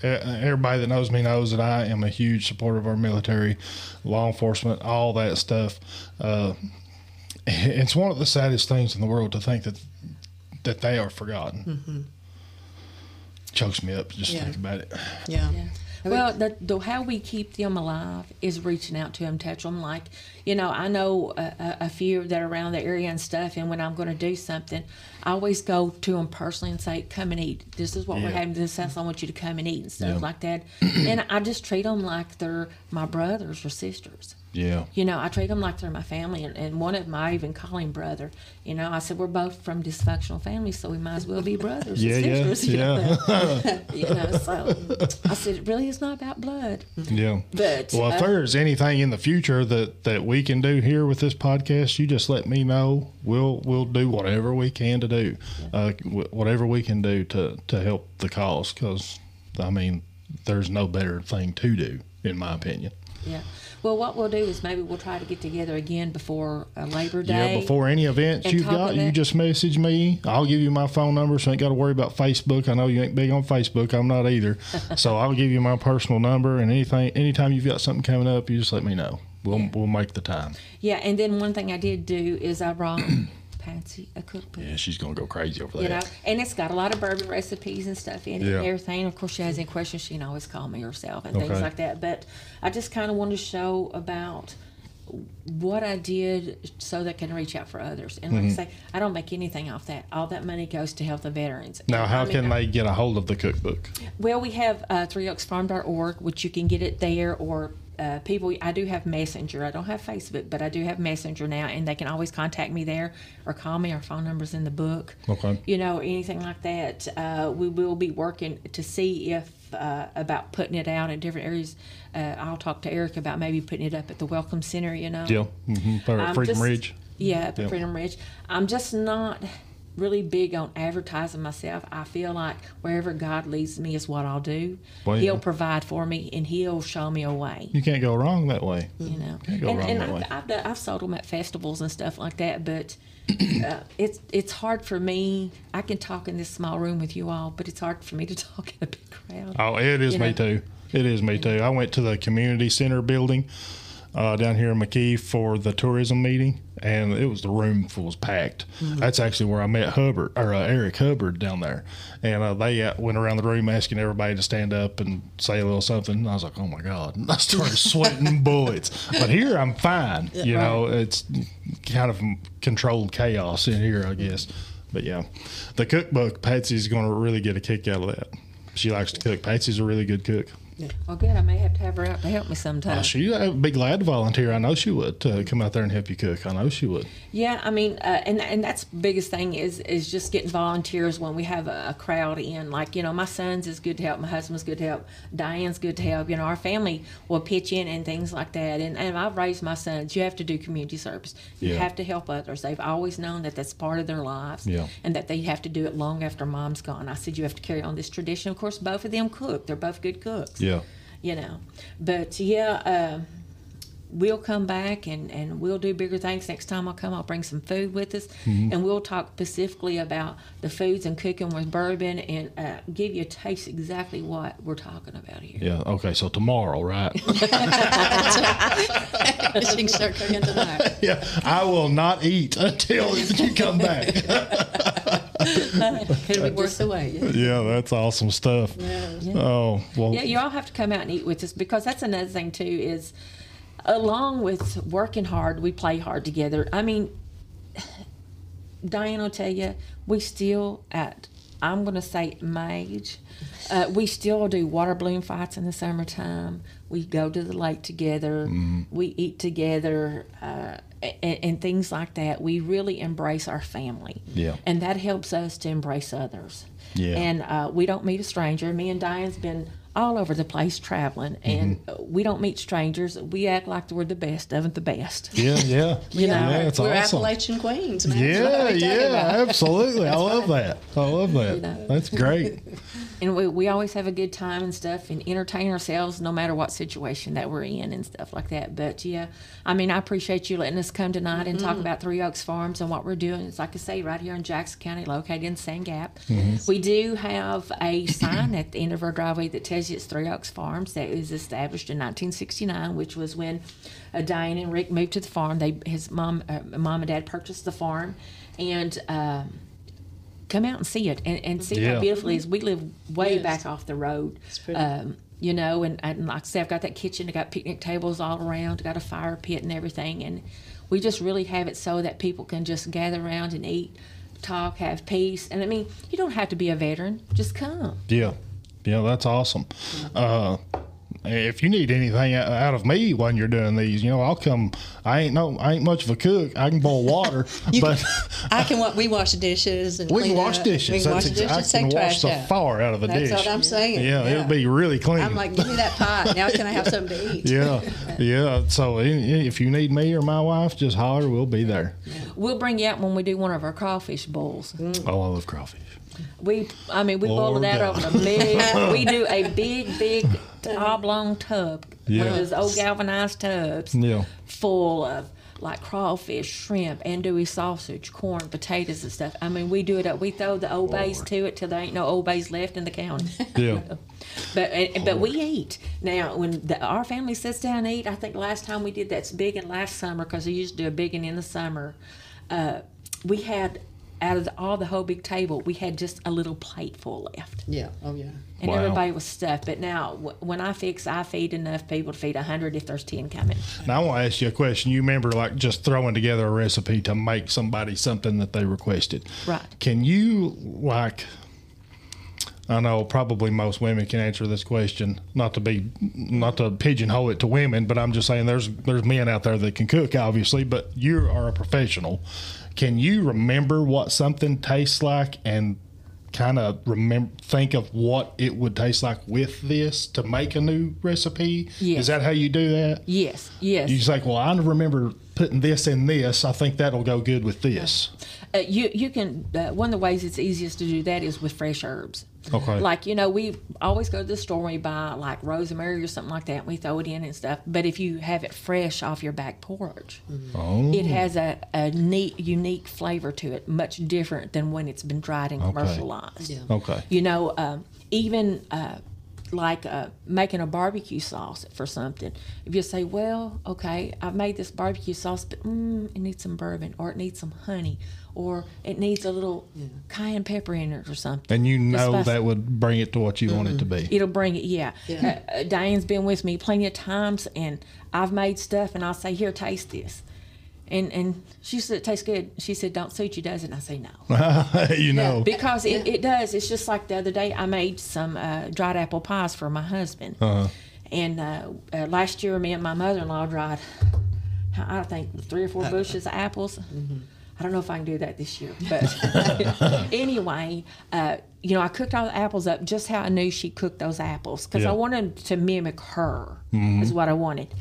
everybody that knows me knows that I am a huge supporter of our military, law enforcement, all that stuff. Uh, <laughs> it's one of the saddest things in the world to think that that they are forgotten. Chokes me up just Yeah. think about it. Yeah. Yeah. Well, the, the how we keep them alive is reaching out to them, touch them. Like, you know, I know a, a, few that are around the area and stuff, and when I'm going to do something, I always go to them personally and say, "Come and eat. This is what we're having This discuss. I want you to come and eat and stuff Yeah. like that." <clears throat> and I just treat them like they're my brothers or sisters. Yeah. You know, I treat them like they're my family, and, and one of them I even call him brother. You know, I said we're both from dysfunctional families, so we might as well be brothers Yeah, and yeah, sisters. you yeah. know? <laughs> <laughs> you know, so I said it really is not about blood, Yeah. but Well, if uh, there's anything in the future that, that we can do here with this podcast, you just let me know. We'll we'll do whatever we can to do, uh, wh- whatever we can do to to help the cause. Because I mean, there's no better thing to do, in my opinion. yeah. Well, what we'll do is maybe we'll try to get together again before uh, Labor Day. Yeah, before any events you've got, you just message me. I'll give you my phone number, so you ain't got to worry about Facebook. I know you ain't big on Facebook. I'm not either. <laughs> so I'll give you my personal number, and anything, anytime you've got something coming up, you just let me know. We'll we'll make the time. Yeah, and then one thing I did do is I brought Patsy a cookbook. Yeah, she's gonna go crazy over that. You know, and it's got a lot of bourbon recipes and stuff in it Yeah. and everything. Of course, she has any questions, she can always call me herself and things like that. But I just kind of wanted to show about what I did so that can reach out for others. And like Mm-hmm. I say, I don't make anything off that. All that money goes to help the veterans. Now, how I mean, can they get a hold of the cookbook? Well, we have uh, threeoaksfarm.org, which you can get it there, or uh, people. I do have Messenger. I don't have Facebook, but I do have Messenger now, and they can always contact me there or call me. Our phone number's in the book. Okay. You know, anything like that. Uh, we will be working to see if uh, about putting it out in different areas. Uh, I'll talk to Eric about maybe putting it up at the Welcome Center. You know. Yeah, mm-hmm. Freedom just- Ridge. Yeah, up at Yeah. Freedom Ridge. I'm just not really big on advertising myself. I feel like wherever God leads me is what I'll do. Well, he'll provide for me and He'll show me a way. You can't go wrong that way. You know, Can't go and, wrong and that I've, way. I've, I've sold them at festivals and stuff like that, but <clears throat> uh, it's it's hard for me. I can talk in this small room with you all, but it's hard for me to <laughs> talk in a big crowd. Oh, it is You me know? too. It is me too. I went to the community center building uh, down here in McKee for the tourism meeting, and it was the room was packed. Mm-hmm. That's actually where I met Hubbard or uh, Eric Hubbard down there, and uh, they uh, went around the room asking everybody to stand up and say a little something. And I was like, oh my god, <laughs> I started sweating <laughs> bullets. But here I'm fine. You know, it's kind of controlled chaos in here, I guess. But yeah, the cookbook, Patsy's going to really get a kick out of that. She likes to cook. Patsy's a really good cook. Well, good. I may have to have her out to help me sometime. Uh, she would be glad to volunteer. I know she would to come out there and help you cook. I know she would. Yeah, I mean, uh, and and that's biggest thing is is just getting volunteers when we have a, a crowd in. Like you know, my son's is good to help, my husband's good to help, Diane's good to help. You know, our family will pitch in and things like that. And and I've raised my sons. You have to do community service. You Yeah. have to help others. They've always known that that's part of their lives. Yeah. And that they have to do it long after mom's gone. I said you have to carry on this tradition. Of course, both of them cook. They're both good cooks Yeah. You know. But yeah, uh, we'll come back and, and we'll do bigger things. Next time I'll come, I'll bring some food with us, Mm-hmm. and we'll talk specifically about the foods and cooking with bourbon and uh, give you a taste exactly what we're talking about here. Yeah. Okay. So tomorrow, right? <laughs> <laughs> she start cooking tonight. <laughs> yeah. I will not eat until you come back. It'll be worth the wait. Yeah. yeah, that's awesome stuff. Oh well. Yeah, you all have to come out and eat with us because that's another thing too. Is along with working hard, we play hard together. I mean, Diane will tell you, we still at I'm going to say my age, uh, we still do water balloon fights in the summertime. We go to the lake together. We eat together. Uh, and, and things like that. We really embrace our family. Yeah. And that helps us to embrace others. Yeah. And uh, we don't meet a stranger. Me and Diane's been all over the place traveling, and Mm-hmm. uh we don't meet strangers. We act like we're the best of the best. Yeah. Yeah. <laughs> You know, yeah. It's We're awesome. Appalachian queens, man. Yeah, are we talking yeah, about? absolutely. I love that. I love that. know. That's great. <laughs> and we, we always have a good time and stuff and entertain ourselves no matter what situation that we're in and stuff like that but yeah i mean i appreciate you letting us come tonight and talk about three oaks farms and what we're doing it's like i say right here in jackson county located in sand gap we do have a sign at the end of our driveway that tells you it's three oaks farms that was established in 1969 which was when uh, diane and rick moved to the farm they his mom uh, mom and dad purchased the farm and um, come out and see it and, and see Yeah. how beautiful it is. We live way Yes. back off the road. pretty. Um, you know, and, and like I said, I've got that kitchen, I've got picnic tables all around, I got a fire pit and everything. And we just really have it so that people can just gather around and eat, talk, have peace. And I mean, you don't have to be a veteran, just come. Yeah, yeah, that's awesome. Uh, if you need anything out of me when you're doing these, you know, I'll come. I ain't no, I ain't much of a cook. I can boil water, <laughs> but I can. We wash the dishes and we can wash up. dishes. We can wash ex- dishes. I can wash the out. far out of a That's dish. That's what I'm saying. yeah, it'll be really clean. I'm like, give me that pot. <laughs> Now can I have something to eat? yeah, yeah. So if you need me or my wife, just holler. We'll be there. We'll bring you out when we do one of our crawfish boils. Oh, I love crawfish. We, I mean, we boil it out over a big. <laughs> we do a big, big oblong tub, one of those old galvanized tubs, Yeah. full of like crawfish, shrimp, andouille sausage, corn, potatoes, and stuff. I mean, we do it up. We throw the old bays to it till there ain't no old bays left in the county. <laughs> Yeah. <laughs> But and, but we eat now when the, our family sits down and eat. I think last time we did that's big and last summer because we used to do a big in the summer. Uh, we had out of the, all the whole big table, we had just a little plate full left, Yeah. Oh yeah. and Wow. everybody was stuffed. But now w- when I fix, I feed enough people to feed a hundred if there's ten coming. Now I want to ask you a question. You remember like just throwing together a recipe to make somebody something that they requested. Right. Can you like I know probably most women can answer this question. Not to be, not to pigeonhole it to women, but I'm just saying there's there's men out there that can cook, obviously. But you are a professional. Can you remember what something tastes like and kind of remember think of what it would taste like with this to make a new recipe? Yes. Is that how you do that? Yes, yes. You just like, well, I remember putting this in this. I think that'll go good with this. Uh, you you can uh, one of the ways it's easiest to do that is with fresh herbs. Okay. Like you know, we always go to the store and we buy like rosemary or something like that. And we throw it in and stuff. But if you have it fresh off your back porch, Oh. it has a, a neat, unique flavor to it, much different than when it's been dried and commercialized. Yeah. Okay. You know, um, even uh, like uh, making a barbecue sauce for something. If you say, well, okay, I've made this barbecue sauce, but mm, it needs some bourbon or it needs some honey or it needs a little cayenne pepper in it or something. And you know that would bring it to what you want it to be. It'll bring it, yeah. Yeah. Uh, uh, Diane's been with me plenty of times, and I've made stuff, and I'll say, "Here, taste this," and and she said, "It tastes good." She said, "Don't suit you, does it?" And I say, "No." <laughs> you know. because it, it does. It's just like the other day I made some uh, dried apple pies for my husband, Uh-huh. and uh, uh, last year me and my mother-in-law dried, I think three or four bushes of apples. I don't know if I can do that this year, but <laughs> anyway, uh, you know, I cooked all the apples up just how I knew she cooked those apples because Yeah. I wanted to mimic her is what I wanted.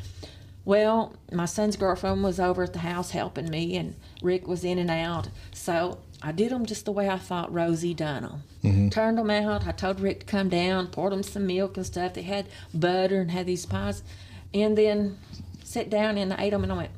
Well, my son's girlfriend was over at the house helping me, and Rick was in and out. So I did them just the way I thought Rosie done them. Turned them out. I told Rick to come down, poured them some milk and stuff. They had butter and had these pies, and then sat down and I ate them, and I went,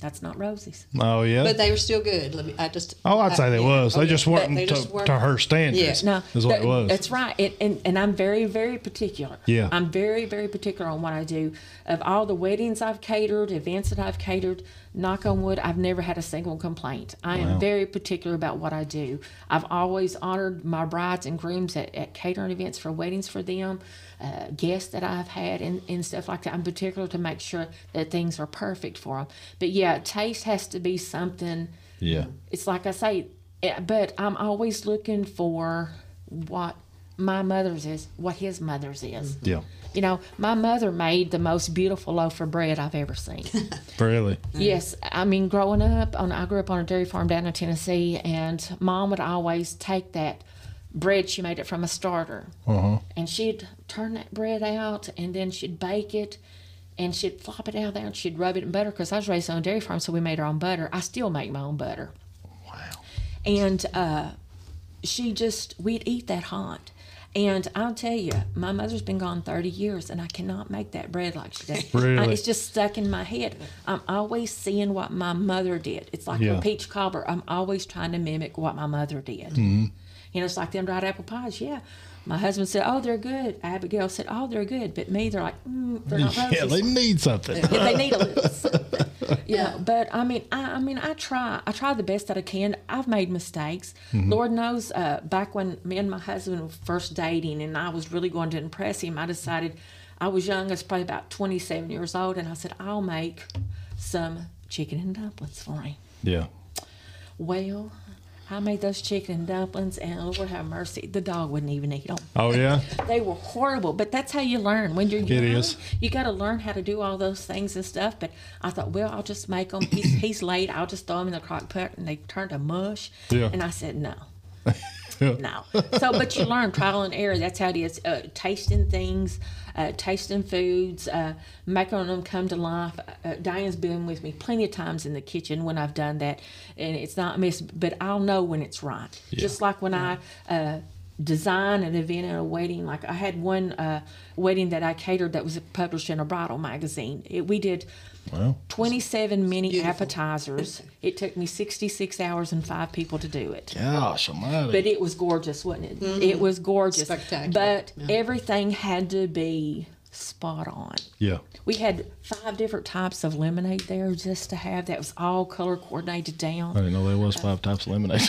"That's not Rosie's." Oh yeah. But they were still good. Let me. I just. oh, I'd say they yeah. was. They Okay. just But weren't, they to, just weren't- to her standards. Yeah. No, is what that- it was. That's right. It, and and I'm very very particular. Yeah. I'm very very particular on what I do. Of all the weddings I've catered, events that I've catered, knock on wood, I've never had a single complaint. I am very particular about what I do. I've always honored my brides and grooms at, at catering events for weddings for them, uh, guests that I've had and, and stuff like that. I'm particular to make sure that things are perfect for them. But yeah, taste has to be something yeah. it's like I say, eh, but I'm always looking for what my mother's is, what his mother's is. Yeah. You know, my mother made the most beautiful loaf of bread I've ever seen. <laughs> Really. yes, I mean, growing up, on I grew up on a dairy farm down in Tennessee, and mom would always take that bread she made it from a starter, Uh-huh. and she'd turn that bread out, and then she'd bake it. And she'd flop it out there and she'd rub it in butter because I was raised on a dairy farm, so we made our own butter. I still make my own butter wow and uh, she just we'd eat that hot and i'll tell you my mother's been gone 30 years and i cannot make that bread like she did Really? I- it's just stuck in my head i'm always seeing what my mother did it's like Yeah. a peach cobbler i'm always trying to mimic what my mother did Mm-hmm. You know it's like them dried apple pies yeah my husband said oh they're good abigail said oh they're good but me they're like mm, they're not Yeah, they need something. they need a <laughs> little something. Know, but I mean, I, I mean, I try. I try the best that I can. I've made mistakes. Lord knows. Uh, back when me and my husband were first dating, and I was really going to impress him, I decided I was young. I was probably about twenty-seven years old, and I said I'll make some chicken and dumplings for him. yeah. Well, I made those chicken and dumplings, and oh, Lord have mercy, the dog wouldn't even eat them. Oh yeah. <laughs> They were horrible, but that's how you learn. When you're young, is. you got to learn how to do all those things and stuff. But I thought, well, I'll just make them. He's, he's late. I'll just throw them in the crock pot, and they turned to mush. Yeah. And I said, no. <laughs> no. So, but you learn trial and error. That's how it is. Uh, tasting things, uh, tasting foods, uh, making them come to life. Uh, Diane's been with me plenty of times in the kitchen when I've done that, and it's not miss. But I'll know when it's right. Just like when I. Uh, design an event and a wedding like i had one uh, wedding that i catered that was published in a bridal magazine it, we did Well. 27 mini Beautiful. appetizers it took me 66 hours and five people to do it Gosh almighty. but it was gorgeous, wasn't it? It was gorgeous. Spectacular, But yeah. everything had to be spot on. yeah. We had five different types of lemonade there just to have. That was all color coordinated down. I down. didn't know there was five types of lemonade.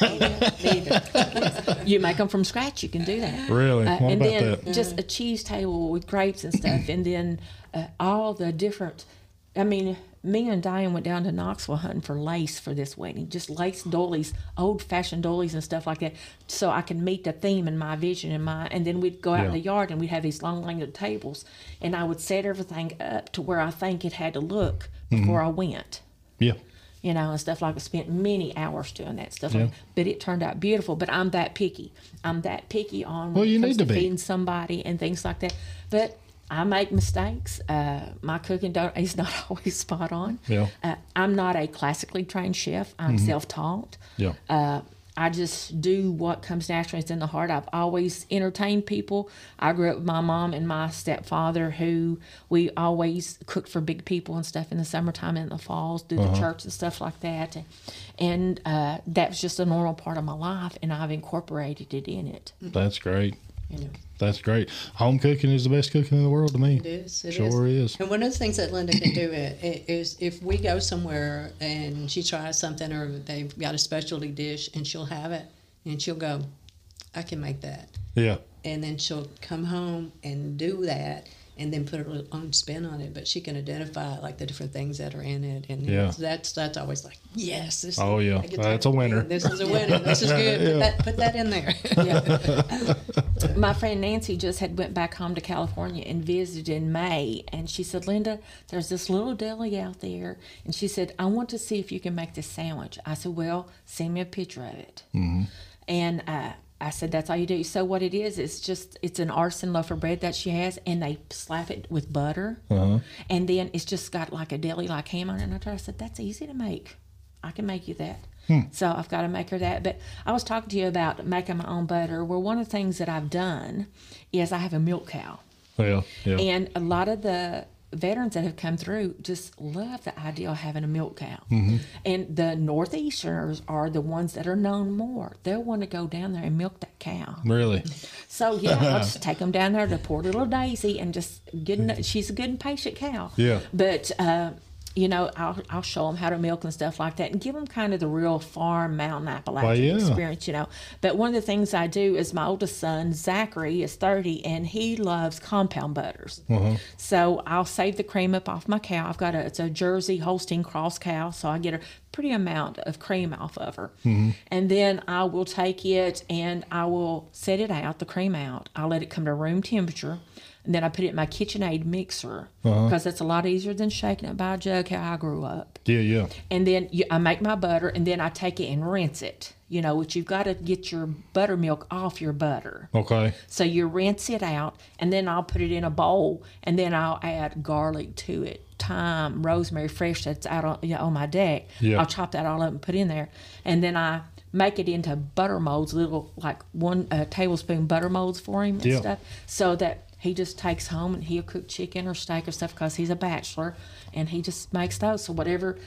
<laughs> you make them from scratch. You can do that. <laughs> Really? Uh, What and about then that? just a cheese table with grapes and stuff, and then uh, all the different. I mean, me and Diane went down to Knoxville hunting for lace for this wedding, just lace doilies, old fashioned doilies and stuff like that, so I can meet the theme and my vision and my. And then we'd go out in the yard and we'd have these long legged tables, and I would set everything up to where I think it had to look before Mm-hmm. I went yeah. you know, and stuff like I spent many hours doing that stuff. Yeah. Like, but it turned out beautiful. But I'm that picky. I'm that picky on Well, you need to to be. feeding somebody and things like that. But I make mistakes. Uh, my cooking don't is not <laughs> always spot on. Yeah. Uh, I'm not a classically trained chef. I'm self-taught. Yeah. Uh, I just do what comes naturally. It's in the heart. I've always entertained people. I grew up with my mom and my stepfather, who we always cooked for big people and stuff in the summertime and in the falls, do the church and stuff like that. And uh, that was just a normal part of my life, and I've incorporated it in it. That's great. You know. That's great. Home cooking is the best cooking in the world to me. It is. It Sure is. And one of the things that Linda can do is if we go somewhere and she tries something or they've got a specialty dish and she'll have it and she'll go, I can make that. Yeah. And then she'll come home and do that and then put her own spin on it. But she can identify like the different things that are in it. And Yeah. that's that's always like, yes. This, Oh, yeah. I That's a winner. This is a winner. This is good. Put, that, put that in there. <laughs> yeah. <laughs> My friend Nancy just had went back home to California and visited in May, and she said, "Linda, there's this little deli out there," and she said, "I want to see if you can make this sandwich." I said, "Well, send me a picture of it." Mm-hmm. And uh, I said, "That's all you do." So what it is, it's just it's an artisan loaf of bread that she has, and they slap it with butter, uh-huh. and then it's just got like a deli like ham on it. And I told her, I said, "That's easy to make. I can make you that." Hmm. So I've got to make her that. But I was talking to you about making my own butter. Well, one of the things that I've done is I have a milk cow, Well, yeah. and a lot of the veterans that have come through just love the idea of having a milk cow. And the northeasterners are the ones that are known more. They'll want to go down there and milk that cow. really. So yeah, I'll <laughs> just take them down there to poor little Daisy and just get. She's a good and patient cow. Yeah. But uh, you know, I'll I'll show them how to milk and stuff like that, and give them kind of the real farm mountain Appalachian Well, yeah. experience. You know. But one of the things I do is my oldest son Zachary is thirty, and he loves compound butters. Uh-huh. So I'll save the cream up off my cow. I've got a it's a Jersey Holstein cross cow, so I get a pretty amount of cream off of her. And then I will take it and I will set it out, the cream out. I'll let it come to room temperature. And then I put it in my KitchenAid mixer because that's a lot easier than shaking it by a jug how I grew up. Yeah, yeah. And then you, I make my butter and then I take it and rinse it. You know, which you've got to get your buttermilk off your butter. Okay. So you rinse it out, and then I'll put it in a bowl, and then I'll add garlic to it, thyme, rosemary, fresh that's out on, you know, on my deck. Yeah. I'll chop that all up and put in there, and then I make it into butter molds, little like one uh, tablespoon butter molds for him and Yeah. stuff, so that he just takes home and he'll cook chicken or steak or stuff because he's a bachelor, and he just makes those. So whatever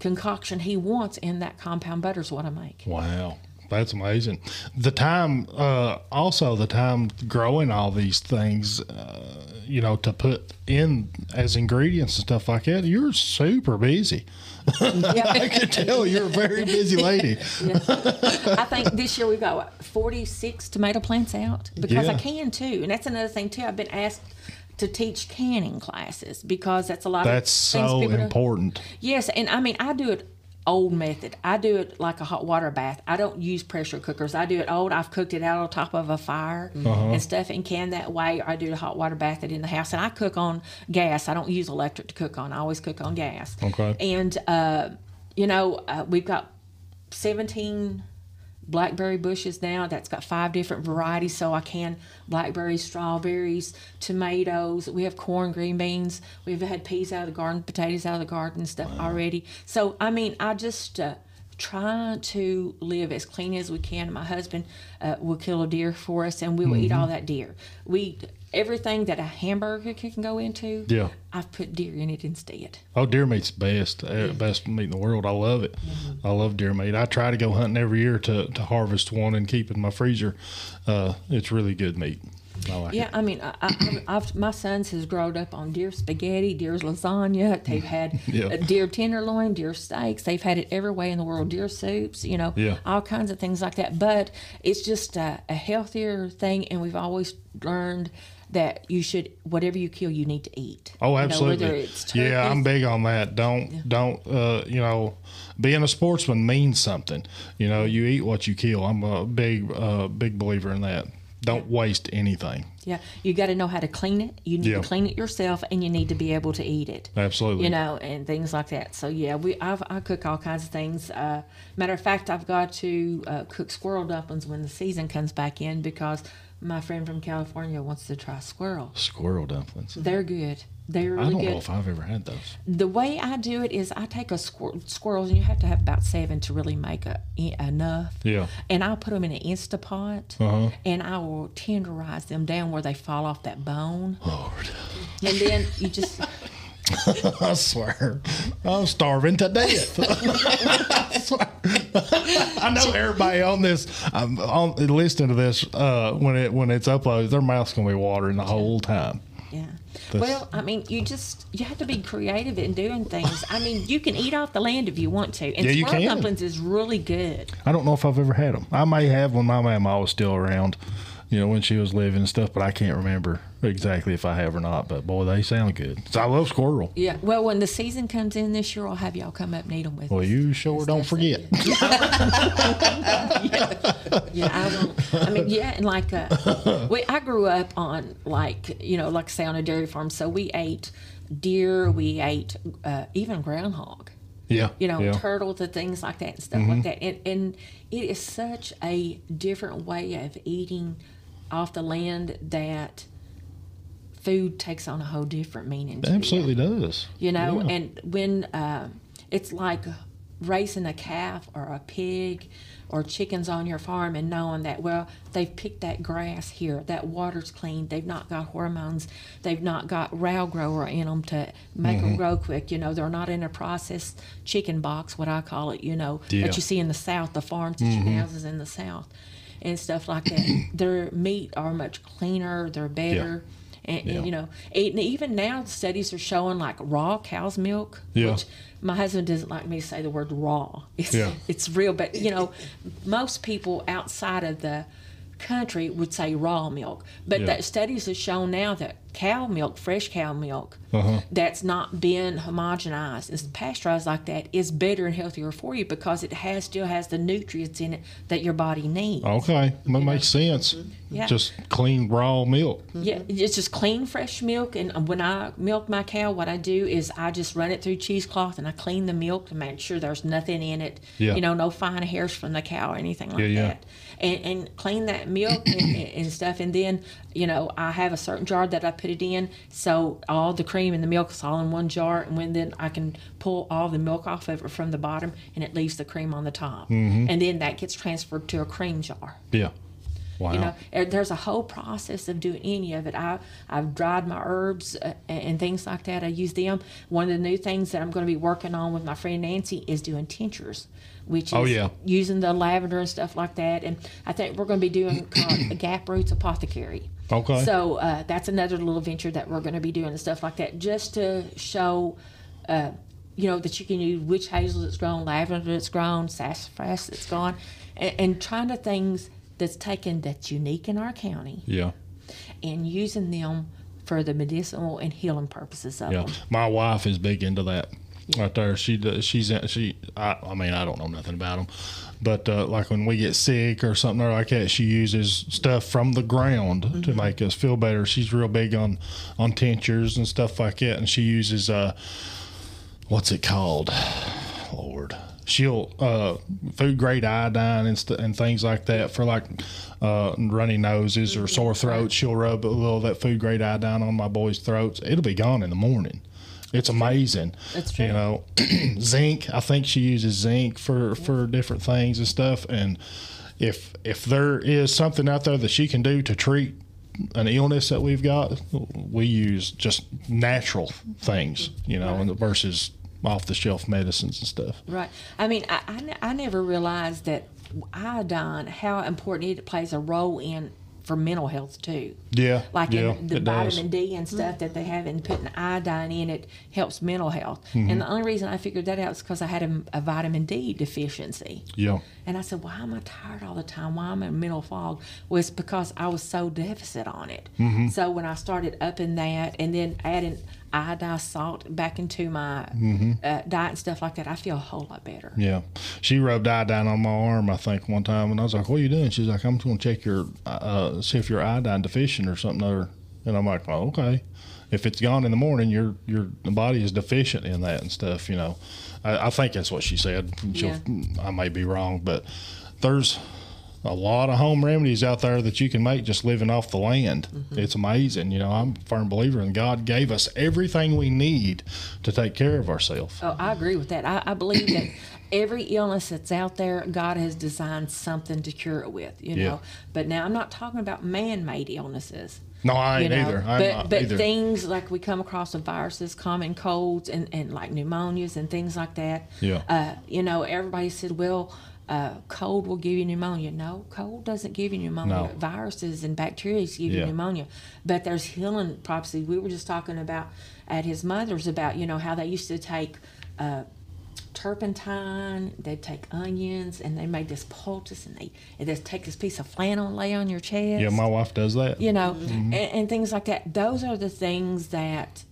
concoction he wants in that compound butter is what I make. Wow. That's amazing. The time, uh, also the time growing all these things, uh, you know, to put in as ingredients and stuff like that, you're super busy. <laughs> I can tell you're a very busy lady. <laughs> I think this year we've got what, 46 tomato plants out because I can too. And that's another thing too. I've been asked to teach canning classes because that's a lot That's of things so don't- important. Yes, and I mean I do it old method. I do it like a hot water bath. I don't use pressure cookers. I do it old. I've cooked it out on top of a fire Uh-huh. and stuff and can that way. Or I do the hot water bath it in the house. And I cook on gas. I don't use electric to cook on. I always cook on gas. Okay. And uh, you know, uh, we've got 17 blackberry bushes now that's got five different varieties so i can blackberries strawberries tomatoes. We have corn green beans. We've had peas out of the garden potatoes out of the garden stuff already. So i mean i just uh, try to live as clean as we can. My husband uh, will kill a deer for us and we will eat all that deer. We everything that a hamburger can go into Yeah. i've put deer in it instead Oh, deer meat's best, uh, best meat in the world. I love it. I love deer meat. I try to go hunting every year to, to harvest one and keep it in my freezer. Uh, it's really good meat. I like Yeah, it. I mean, I, I, I've, my sons has grown up on deer spaghetti, deer's lasagna. They've <laughs> had Yeah. uh, deer tenderloin, deer steaks. They've had it every way in the world. Deer soups, you know, Yeah. all kinds of things like that. But it's just a, a healthier thing, and we've always learned that you should whatever you kill, you need to eat. Oh, You know, absolutely. whether it's yeah, I'm big on that. Don't don't uh, you know, being a sportsman means something. You know, you eat what you kill. I'm a big uh, big believer in that. Don't waste anything. Yeah, you got to know how to clean it. You need Yeah. to clean it yourself, and you need to be able to eat it. Absolutely. You know, and things like that. So yeah, we I've, I cook all kinds of things. Uh, matter of fact, I've got to uh, cook squirrel dumplings when the season comes back in because my friend from California wants to try squirrel. Squirrel dumplings. They're good. They're I really don't good. know if I've ever had those. the way I do it is I take a squirrel, squirrels and you have to have about seven to really make a, enough. Yeah. And I'll put them in an Instapot Uh-huh. and I will tenderize them down where they fall off that bone. Lord. And then you just <laughs> <laughs> I swear, I'm starving to death. <laughs> I, swear. I know everybody on this, um, on listening to this, uh, when it when it's uploaded, their mouth's gonna be watering the whole time. Yeah. This- Well, I mean, you just you have to be creative in doing things. I mean, you can eat off the land if you want to, and Yeah, you dumplings is really good. I don't know if I've ever had them. I may have when my mama was still around, you know, when she was living and stuff, but I can't remember exactly if I have or not. But boy, they sound good. So I love squirrel. Yeah. Well, when the season comes in this year, I'll have y'all come up and eat them with Well, us. you sure don't forget. <laughs> Yeah, I won't. I mean, yeah, and like, uh, <laughs> we, I grew up on like, you know, like I say on a dairy farm, so we ate deer, we ate uh, even groundhog, Yeah. you know, yeah. Mm-hmm. turtles and things like that and stuff like that. And, and it is such a different way of eating off the land that food takes on a whole different meaning. It it absolutely does. you know Yeah. and when uh, it's like raising a calf or a pig or chickens on your farm and knowing that well they've picked that grass here that water's clean they've not got hormones they've not got row grower in them to make Mm-hmm. them grow quick you know they're not in a processed chicken box what i call it you know Yeah. Mm-hmm. that you see in the south the farms that you houses in the south and stuff like that their meat are much cleaner they're better and, and, Yeah. you know, and even now studies are showing like raw cow's milk, Yeah. which my husband doesn't like me to say the word raw. <laughs> It's, Yeah. it's real, but you know, most people outside of the country would say raw milk. But Yeah. that studies have shown now that cow milk, fresh cow milk, Uh-huh. that's not been homogenized and pasteurized like that is better and healthier for you because it has still has the nutrients in it that your body needs. Okay, that makes sense. Mm-hmm. Yeah. Just clean raw milk. Yeah, it's just clean, fresh milk. And um, when I milk my cow, what I do is I just run it through cheesecloth and I clean the milk to make sure there's nothing in it. Yeah. You know, no fine hairs from the cow or anything like Yeah, yeah. that. And, and clean that milk and, and and stuff. And then, you know, I have a certain jar that I put it in. So all the cream and the milk is all in one jar. And when then I can pull all the milk off of it from the bottom and it leaves the cream on the top. Mm-hmm. And then that gets transferred to a cream jar. Yeah. Wow. You know, there's a whole process of doing any of it. I I've dried my herbs uh, and, things like that. I use them. One of the new things that I'm going to be working on with my friend Nancy is doing tinctures, which is Oh, yeah. using the lavender and stuff like that. And I think we're going to be doing <clears throat> called Gap Roots Apothecary. Okay. So uh, that's another little venture that we're going to be doing and stuff like that, just to show. Uh, you know that you can use witch hazel that's grown, lavender that's grown, sassafras that's gone, and, and trying to things that's taken that's unique in our county yeah. and using them for the medicinal and healing purposes of Yeah. them. My wife is big into that. Right there, she does. She's she. I, I mean, I don't know nothing about them, but uh, like when we get sick or something like that, she uses stuff from the ground to make us feel better. She's real big on on tinctures and stuff like that, and she uses uh, what's it called? Lord, she'll uh, food grade iodine and st- and things like that for like uh, runny noses or sore throats. She'll rub a little of that food grade iodine on my boys' throats. It'll be gone in the morning. It's amazing. That's true. You know, <clears throat> zinc. I think she uses zinc for for different things and stuff. And if if there is something out there that she can do to treat an illness that we've got, we use just natural things. You know, and versus off the shelf medicines and stuff. Right. I mean, I, I, I never realized that iodine, how important it plays a role in for mental health too. Yeah, Like yeah, the it does. vitamin D and stuff that they have and putting iodine in it helps mental health. Mm-hmm. And the only reason I figured that out is because I had a, a vitamin D deficiency. Yeah, And I said, why am I tired all the time? Why am I in mental fog? Well, it's because I was so deficit on it. Mm-hmm. So when I started upping that and then adding iodized salt back into my Mm-hmm. uh, diet and stuff like that, I feel a whole lot better. yeah. She rubbed iodine on my arm, I think, one time, and I was like, "What are you doing?" She's like, "I'm just going to check your, uh, see if you're iodine deficient or something." Or, and I'm like, "Oh, okay." If it's gone in the morning, your your body is deficient in that and stuff. You know, I, I think that's what she said. She'll, I may be wrong, but there's a lot of home remedies out there that you can make just living off the land. It's amazing. You know, I'm a firm believer in God gave us everything we need to take care of ourselves. Oh, I agree with that. I, I believe that <coughs> every illness that's out there, God has designed something to cure it with, you know. Yeah. But now I'm not talking about man-made illnesses. No, I You ain't know, either. I'm but not but either. things like we come across with viruses, common colds, and, and like pneumonias and things like that. Yeah. Uh, you know, everybody said, well, uh, cold will give you pneumonia. No, cold doesn't give you pneumonia. No. Viruses and bacteria give you pneumonia. But there's healing properties. We were just talking about at his mother's about you know how they used to take. Uh, turpentine. They'd take onions and they made this poultice and they and just take this piece of flannel and lay on your chest. yeah, my wife does that. you know, Mm-hmm. and, and things like that. Those are the things that,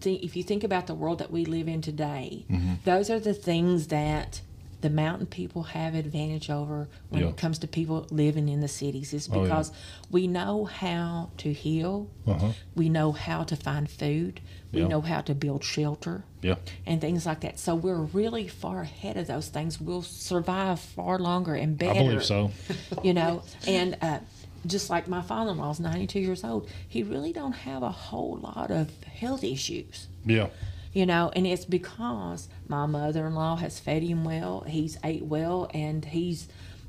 th- if you think about the world that we live in today, Mm-hmm. those are the things that the mountain people have advantage over when Yeah. it comes to people living in the cities is Oh, yeah. because we know how to heal Uh-huh. we know how to find food we Yeah. know how to build shelter Yeah. and things like that so we're really far ahead of those things we'll survive far longer and better I believe so. <laughs> you know and uh, just like my father-in-law is 92 years old he really don't have a whole lot of health issues Yeah. you know and it's because my mother-in-law has fed him well he's ate well and he's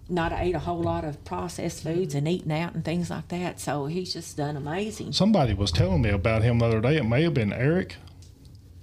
not ate a whole lot of processed foods and eating out and things like that so he's just done amazing Somebody was telling me about him the other day. It may have been Eric.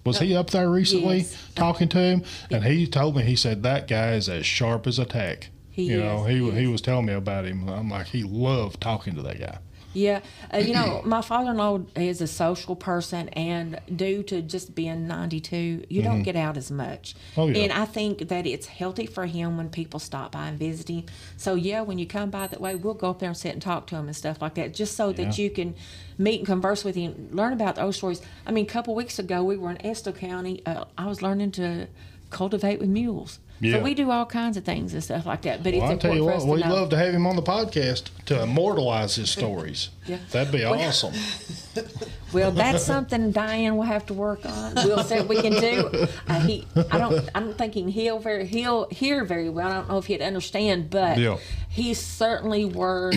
Was he uh, up there recently Yes. talking to him? And he told me he said that guy is as sharp as a tack. He you know, is, he he he was telling me about him. I'm like, he loved talking to that guy. Yeah, uh, you know, my father-in-law is a social person, and due to just being 92, you don't get out as much. Mm-hmm. Oh, yeah. And I think that it's healthy for him when people stop by and visit him. So yeah, when you come by that way, we'll go up there and sit and talk to him and stuff like that, just so that you can meet and converse with him, learn about those stories. I mean, a couple weeks ago, we were in Estill County. Uh, I was learning to cultivate with mules. Yeah. So we do all kinds of things and stuff like that. But Well, I it's tell important for what, us we'd know. love to have him on the podcast to immortalize his stories. <laughs> Yeah. That'd be awesome. <laughs> Well, that's something Diane will have to work on. We'll see what we can do. Uh, he, I don't, I don't think he can heal very, heal hear very well. I don't know if he'd understand, but Yeah. he's certainly worth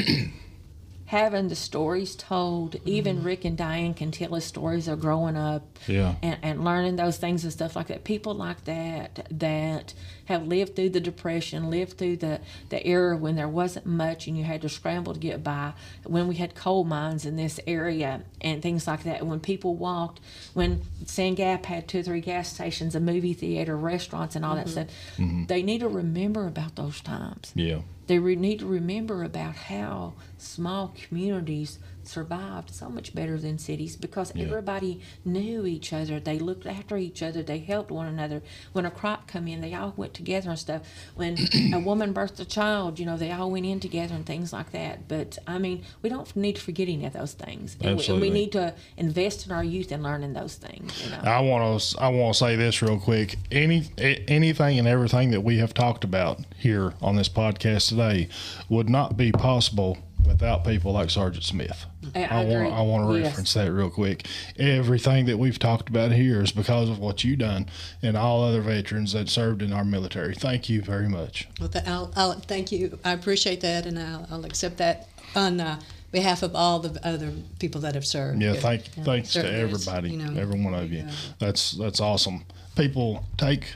having the stories told. Even mm-hmm. Rick and Diane can tell his stories of growing up, Yeah. and, and learning those things and stuff like that. People like that that have lived through the depression, lived through the the era when there wasn't much and you had to scramble to get by. When we had coal mines in this area and things like that. When people walked, when Sand Gap had two or three gas stations, a movie theater, restaurants, and all that mm-hmm. stuff. Mm-hmm. They need to remember about those times Yeah. They need to remember about how small communities survived so much better than cities because everybody knew each other. They looked after each other. They helped one another. When a crop come in they all went together and stuff. When <clears throat> a woman birthed a child you know they all went in together and things like that. But i mean we don't need to forget any of those things. And, we, and we need to invest in our youth and learning those things you know. I want to I want to say this real quick. Any anything and everything that we have talked about here on this podcast today would not be possible without people like Sergeant Smith. I- I want agree. I want to Yes. reference that real quick. Everything that we've talked about here is because of what you've done and all other veterans that served in our military. Thank you very much. Well, th- I'll, I'll thank you. I appreciate that, and I'll, I'll accept that on uh, behalf of all the other people that have served. Yeah, thank thanks to everybody, you know, every one of you. yeah. That's that's awesome. People take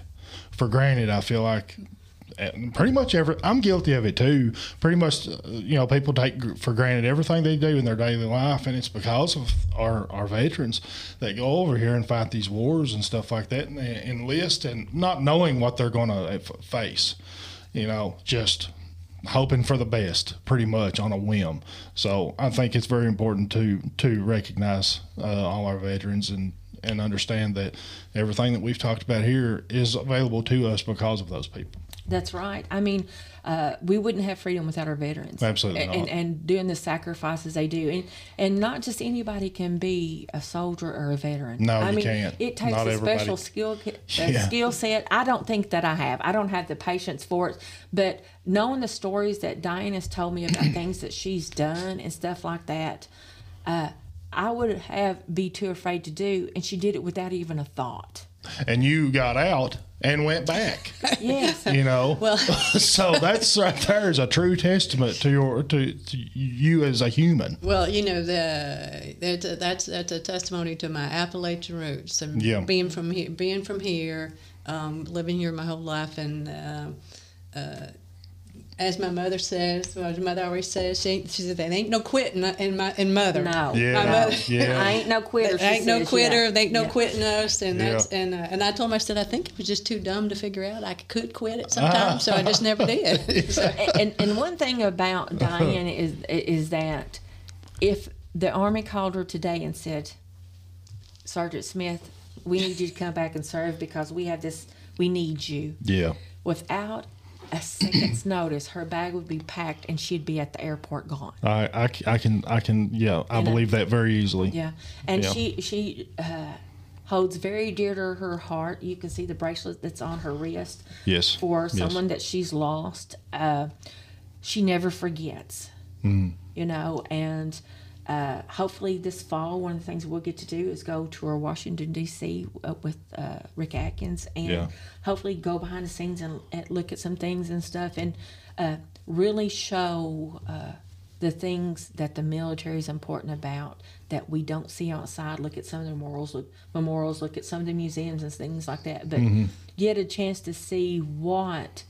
for granted. I feel like pretty much every. I'm guilty of it too. Pretty much, uh, you know, people take for granted everything they do in their daily life, and it's because of our our veterans that go over here and fight these wars and stuff like that, and enlist and not knowing what they're going to face. You know, just hoping for the best pretty much on a whim so i think it's very important to to recognize uh, all our veterans and and understand that everything that we've talked about here is available to us because of those people That's right. I mean, uh, we wouldn't have freedom without our veterans. Absolutely and, and, and doing the sacrifices they do, and and not just anybody can be a soldier or a veteran. No, I you mean, can't. It takes Not a everybody. special skill a Yeah. skill set. I don't think that I have. I don't have the patience for it. But knowing the stories that Diane has told me about <clears throat> things that she's done and stuff like that. Uh, I would have be too afraid to do, and she did it without even a thought. And you got out and went back. <laughs> Yes. You know, <laughs> well, <laughs> so that's right there is a true testament to your to, to you as a human. Well, you know, the that's a, that's that's a testimony to my Appalachian roots and Yeah. being from here, being from here, um, living here my whole life, and uh, uh, as my mother says, well, my mother always says, she, ain't- she said, "There ain't no quitting in my in mother." No. Yeah, My mother- <laughs> yeah. I ain't no quitter. There she ain't no quitter. yeah. They ain't no Yeah. quitting us, and Yeah. that's and uh, and I told him I said I think it was just too dumb to figure out I could quit it sometimes, so I just never did. <laughs> So, and and one thing about Diane is is that if the army called her today and said, Sergeant Smith, we need you to come back and serve because we have this, we need you. Yeah. Without a second's notice, her bag would be packed and she'd be at the airport gone. I I can I can yeah I And I- believe that very easily. Yeah, and Yeah. she she uh, holds very dear to her heart. You can see the bracelet that's on her wrist. Yes. For Yes. someone that she's lost, uh, she never forgets. Mm. You know, and uh, hopefully this fall, one of the things we'll get to do is go tour Washington D.C. uh, with uh, Rick Atkins, and Yeah. hopefully go behind the scenes and, and look at some things and stuff, and uh, really show. Uh, the things that the military is important about that we don't see outside. Look at some of the memorials, look, memorials, look at some of the museums and things like that. But get a chance to see what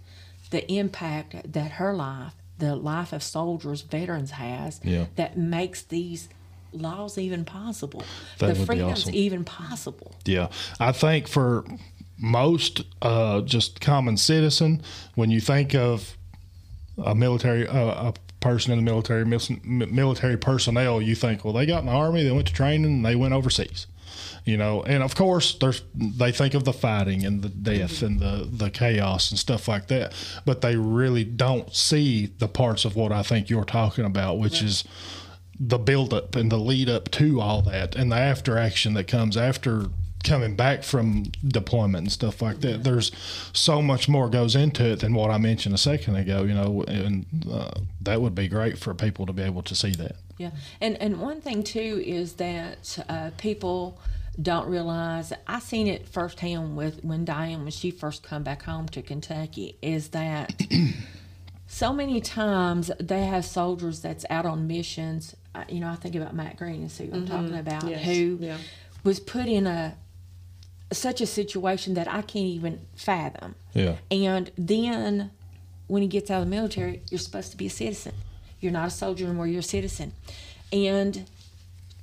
the impact that her life, the life of soldiers, veterans has, Yeah. that makes these laws even possible. That the freedoms awesome. even possible. Yeah, I think for most uh, just common citizen, when you think of a military uh, a person in the military military personnel, you think, well, they got in the army, they went to training, and they went overseas. You know, and of course, there's they think of the fighting and the death and the the chaos and stuff like that, but they really don't see the parts of what I think you're talking about, which is the build up and the lead up to all that and the after action that comes after coming back from deployment and stuff like that. There's so much more goes into it than what i mentioned a second ago you know and uh, that would be great for people to be able to see that. Yeah, and and one thing too is that uh, people don't realize. I seen it firsthand with when Diane when she first come back home to Kentucky. Is that <clears throat> so many times they have soldiers that's out on missions. uh, You know, I think about Matt Green and see what I'm talking about, Yes, who yeah. was put in a such a situation that I can't even fathom. yeah And then when he gets out of the military, you're supposed to be a citizen. You're not a soldier anymore, you're a citizen. And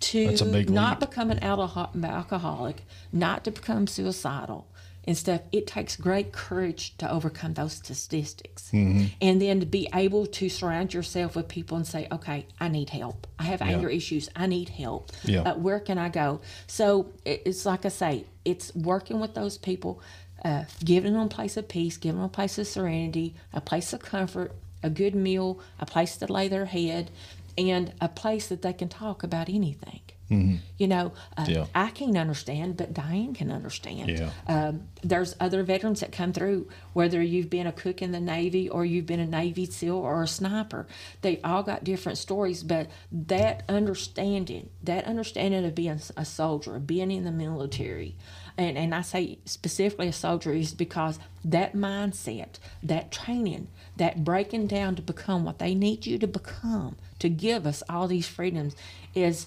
to That's a big not leap. become an alcoholic, not to become suicidal and stuff, it takes great courage to overcome those statistics. Mm-hmm. And then to be able to surround yourself with people and say, okay, I need help. I have anger issues. I need help. Yeah. Uh, where can I go? So it's like I say, it's working with those people, uh, giving them a place of peace, giving them a place of serenity, a place of comfort, a good meal, a place to lay their head, and a place that they can talk about anything. You know, uh, Yeah. I can't understand, but Diane can understand. Yeah. Um, there's other veterans that come through, whether you've been a cook in the Navy or you've been a Navy SEAL or a sniper. They all got different stories, but that understanding, that understanding of being a soldier, of being in the military, and, and I say specifically a soldier is because that mindset, that training, that breaking down to become what they need you to become to give us all these freedoms is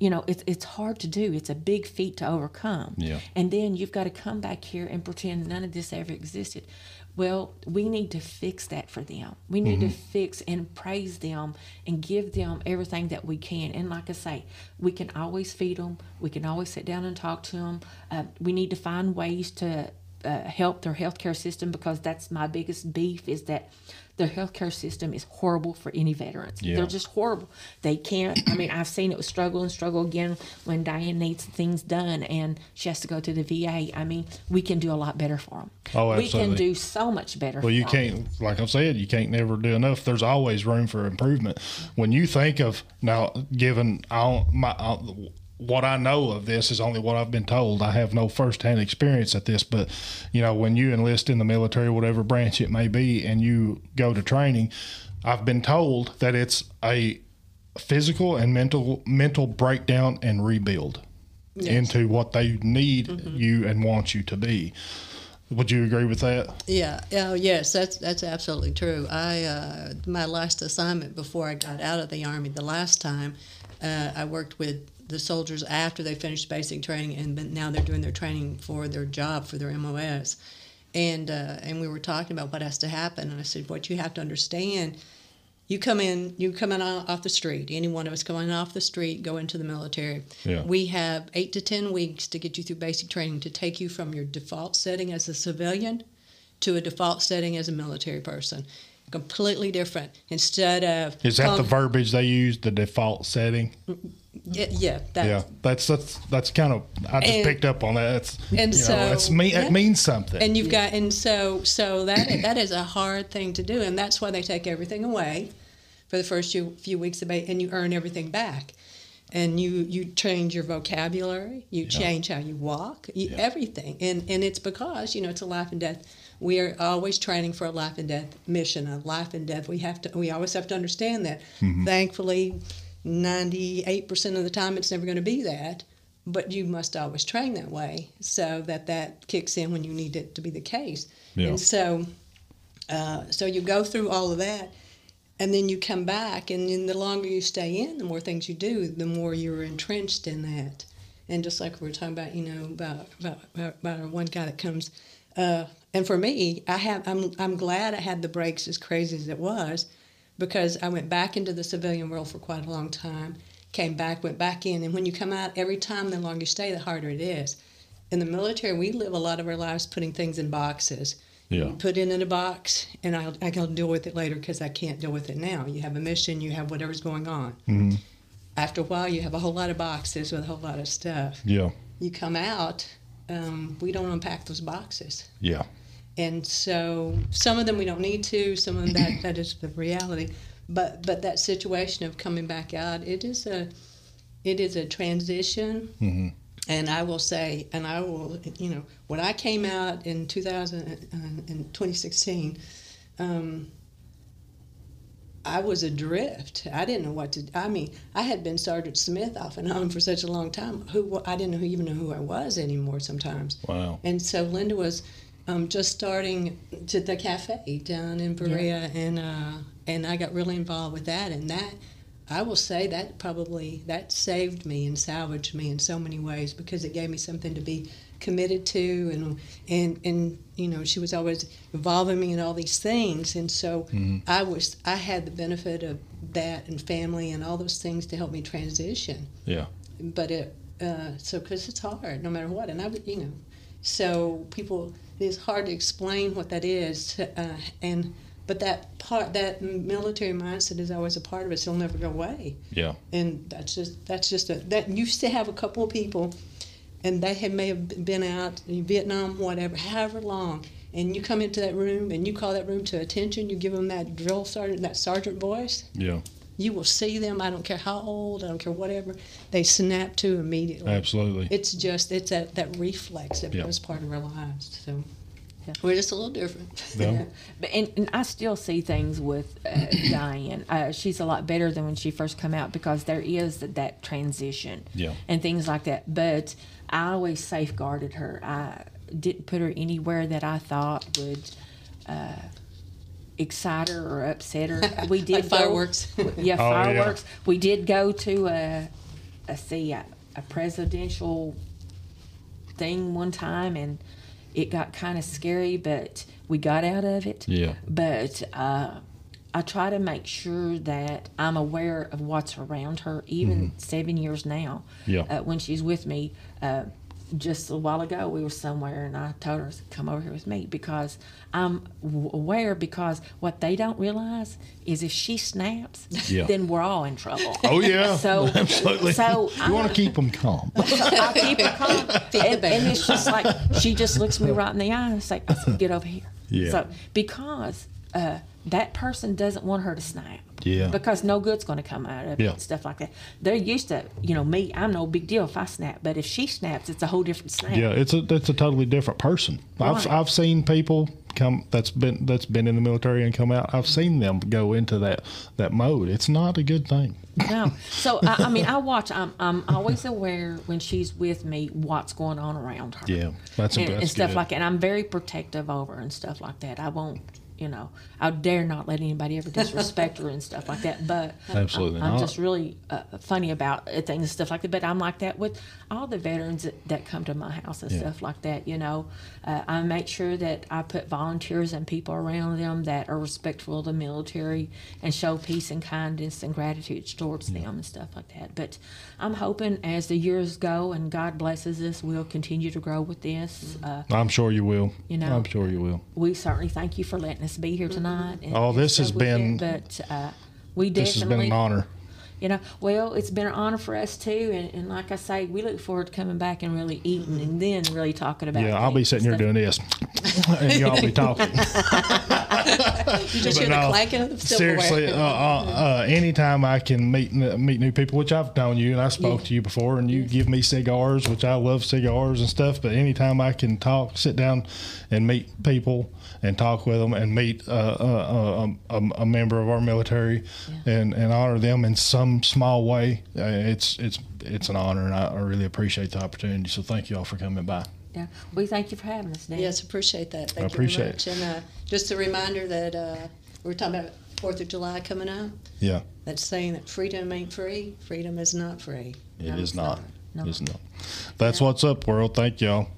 you know it's it's hard to do. It's a big feat to overcome. Yeah. and then you've got to come back here and pretend none of this ever existed. Well we need to fix that for them. We need to fix and praise them and give them everything that we can. And like i say we can always feed them we can always sit down and talk to them uh, we need to find ways to uh, help their healthcare system because that's my biggest beef is that their healthcare system is horrible for any veterans. Yeah. They're just horrible. They can't. I mean, I've seen it with struggle and struggle again when Diane needs things done and she has to go to the VA. I mean, we can do a lot better for them. Oh, absolutely. We can do so much better. Well, you can't, like I've said, you can't never do enough. There's always room for improvement. When you think of now, given all my uh, what I know of this is only what I've been told. I have no firsthand experience at this, but you know, when you enlist in the military, whatever branch it may be, and you go to training, I've been told that it's a physical and mental mental breakdown and rebuild into what they need you and want you to be. Would you agree with that? Yeah. Oh, yes. That's that's absolutely true. I uh, my last assignment before I got out of the army the last time, uh, I worked with the soldiers after they finished basic training, and but now they're doing their training for their job for their MOS, and uh, and we were talking about what has to happen, and I said what you have to understand. You come in, you come in off the street. Any one of us coming off the street, go into the military. Yeah. We have eight to ten weeks to get you through basic training to take you from your default setting as a civilian to a default setting as a military person. Completely different. Instead of Is that the verbiage they use? The default setting? Yeah, yeah, that, Yeah, that's that's that's kind of I just And- picked up on that. It's and so- know, it's mean yeah. it means something. and you've got and so so that that is a hard thing to do, and that's why they take everything away for the first few, few weeks of it, and you earn everything back. And you you change your vocabulary, you change how you walk, you, everything, and and it's because you know it's a life and death. We are always training for a life and death mission, a life and death. We have to we always have to understand that. Mm-hmm. Thankfully, ninety eight percent of the time it's never going to be that, but you must always train that way so that that kicks in when you need it to be the case. Yeah. And so, uh, so you go through all of that, and then you come back, and then the longer you stay in, the more things you do, the more you're entrenched in that. And just like we were talking about, you know, about about, about, about our one guy that comes, uh, and for me, I have I'm I'm glad I had the breaks as crazy as it was, because I went back into the civilian world for quite a long time, came back, went back in, and when you come out, every time the longer you stay, the harder it is. In the military, we live a lot of our lives putting things in boxes. Yeah. You put it in a box, and I'll, I can deal with it later because I can't deal with it now. You have a mission, you have whatever's going on. Mm-hmm. After a while, you have a whole lot of boxes with a whole lot of stuff. yeah, You come out, um, we don't unpack those boxes. yeah, And so some of them we don't need to, some of them that, that is the reality. But but that situation of coming back out, it is a it is a transition. Mhm. And I will say, and I will, you know, when I came out in 2000 uh, in 2016, um, I was adrift. I didn't know what to. I mean, I had been Sergeant Smith off and on for such a long time. Who I didn't know, even know who I was anymore. Sometimes. wow, And so Linda was um, just starting to the cafe down in Berea, and uh, and I got really involved with that. And that, I will say, that probably that saved me and salvaged me in so many ways because it gave me something to be committed to, and and and you know she was always involving me in all these things, and so I was I had the benefit of that and family and all those things to help me transition. Yeah, but it uh, so because it's hard no matter what and i would you know so people it's hard to explain what that is uh, and but that part that military mindset is always a part of it so it'll never go away. Yeah, and that's just that's just a that you used to have a couple of people and they had may have been out in vietnam whatever however long and you come into that room and you call that room to attention you give them that drill sergeant that sergeant voice. Yeah, you will see them. I don't care how old. I don't care whatever. They snap to immediately. absolutely. It's just it's that that reflex that Yeah. becomes part of our lives. So Yeah. we're just a little different. Yeah. <laughs> But and, and I still see things with uh, <coughs> Diane. Uh, she's a lot better than when she first come out because there is that, that transition Yeah. and things like that. But I always safeguarded her. I didn't put her anywhere that I thought would uh, excite her or upset her. <laughs> We did Like go- fireworks. <laughs> yeah, Oh, yeah. fireworks. We did go to a, a see a, a presidential thing one time and it got kind of scary, but we got out of it. Yeah. But uh, I try to make sure that I'm aware of what's around her, even seven years now. Mm-hmm. Yeah. Uh, when she's with me, uh, just a while ago we were somewhere and I told her come over here with me because I'm w- aware because what they don't realize is if she snaps, Yeah. then we're all in trouble. Oh yeah, <laughs> So- <laughs> absolutely. so you want to keep them calm. I keep her calm. <laughs> And, and it's just like she just looks me right in the eye and say, I said, "Get over here." Yeah. So because uh, that person doesn't want her to snap. Yeah. Because no good's going to come out of it and stuff like that. They're used to, you know, me. I'm no big deal if I snap, but if she snaps, it's a whole different snap. Yeah, it's a it's a totally different person. I've I've seen people come that's been that's been in the military and come out. I've seen them go into that that mode. It's not a good thing. No. <laughs> So I, I mean, I watch. I'm I'm always aware when she's with me what's going on around her. Yeah, that's and, that's and stuff good. like that. And I'm very protective over and stuff like that. I won't, you know, I dare not let anybody ever disrespect her and stuff like that. But Absolutely I'm. I'm just really uh, funny about uh, things and stuff like that. But I'm like that with all the veterans that, that come to my house and Yeah. stuff like that. You know, uh, I make sure that I put volunteers and people around them that are respectful of the military and show peace and kindness and gratitude towards them and stuff like that. But I'm hoping as the years go and God blesses us, we'll continue to grow with this. Uh, I'm sure you will. You know. I'm sure you will. we certainly thank you for letting us be here tonight. And, Oh, and this has been- it, but uh, we This has been an honor. You know, well, it's been an honor for us too. And, and like I say, we look forward to coming back and really eating and then really talking about. Yeah, I'll be sitting here doing this, <laughs> and y'all be talking. <laughs> You just hear the no, clanking of the silverware. Seriously, uh, uh, uh, anytime I can meet meet new people, which I've known you and I spoke to you before, and you give me cigars, which I love cigars and stuff. But anytime I can talk, sit down, and meet people and talk with them, and meet uh, uh, uh, a, a member of our military, and, and honor them in some small way, uh, it's it's it's an honor, and I, I really appreciate the opportunity. So thank you all for coming by. Yeah, we thank you for having us, Dan. Yes, appreciate that. Thank I appreciate you very much. And uh, just a reminder that uh, we're talking about Fourth of July coming up. Yeah, That's saying that freedom ain't free. Freedom is not free. it No, is it's not. not. No. It's not. That's what's up, world. Thank y'all.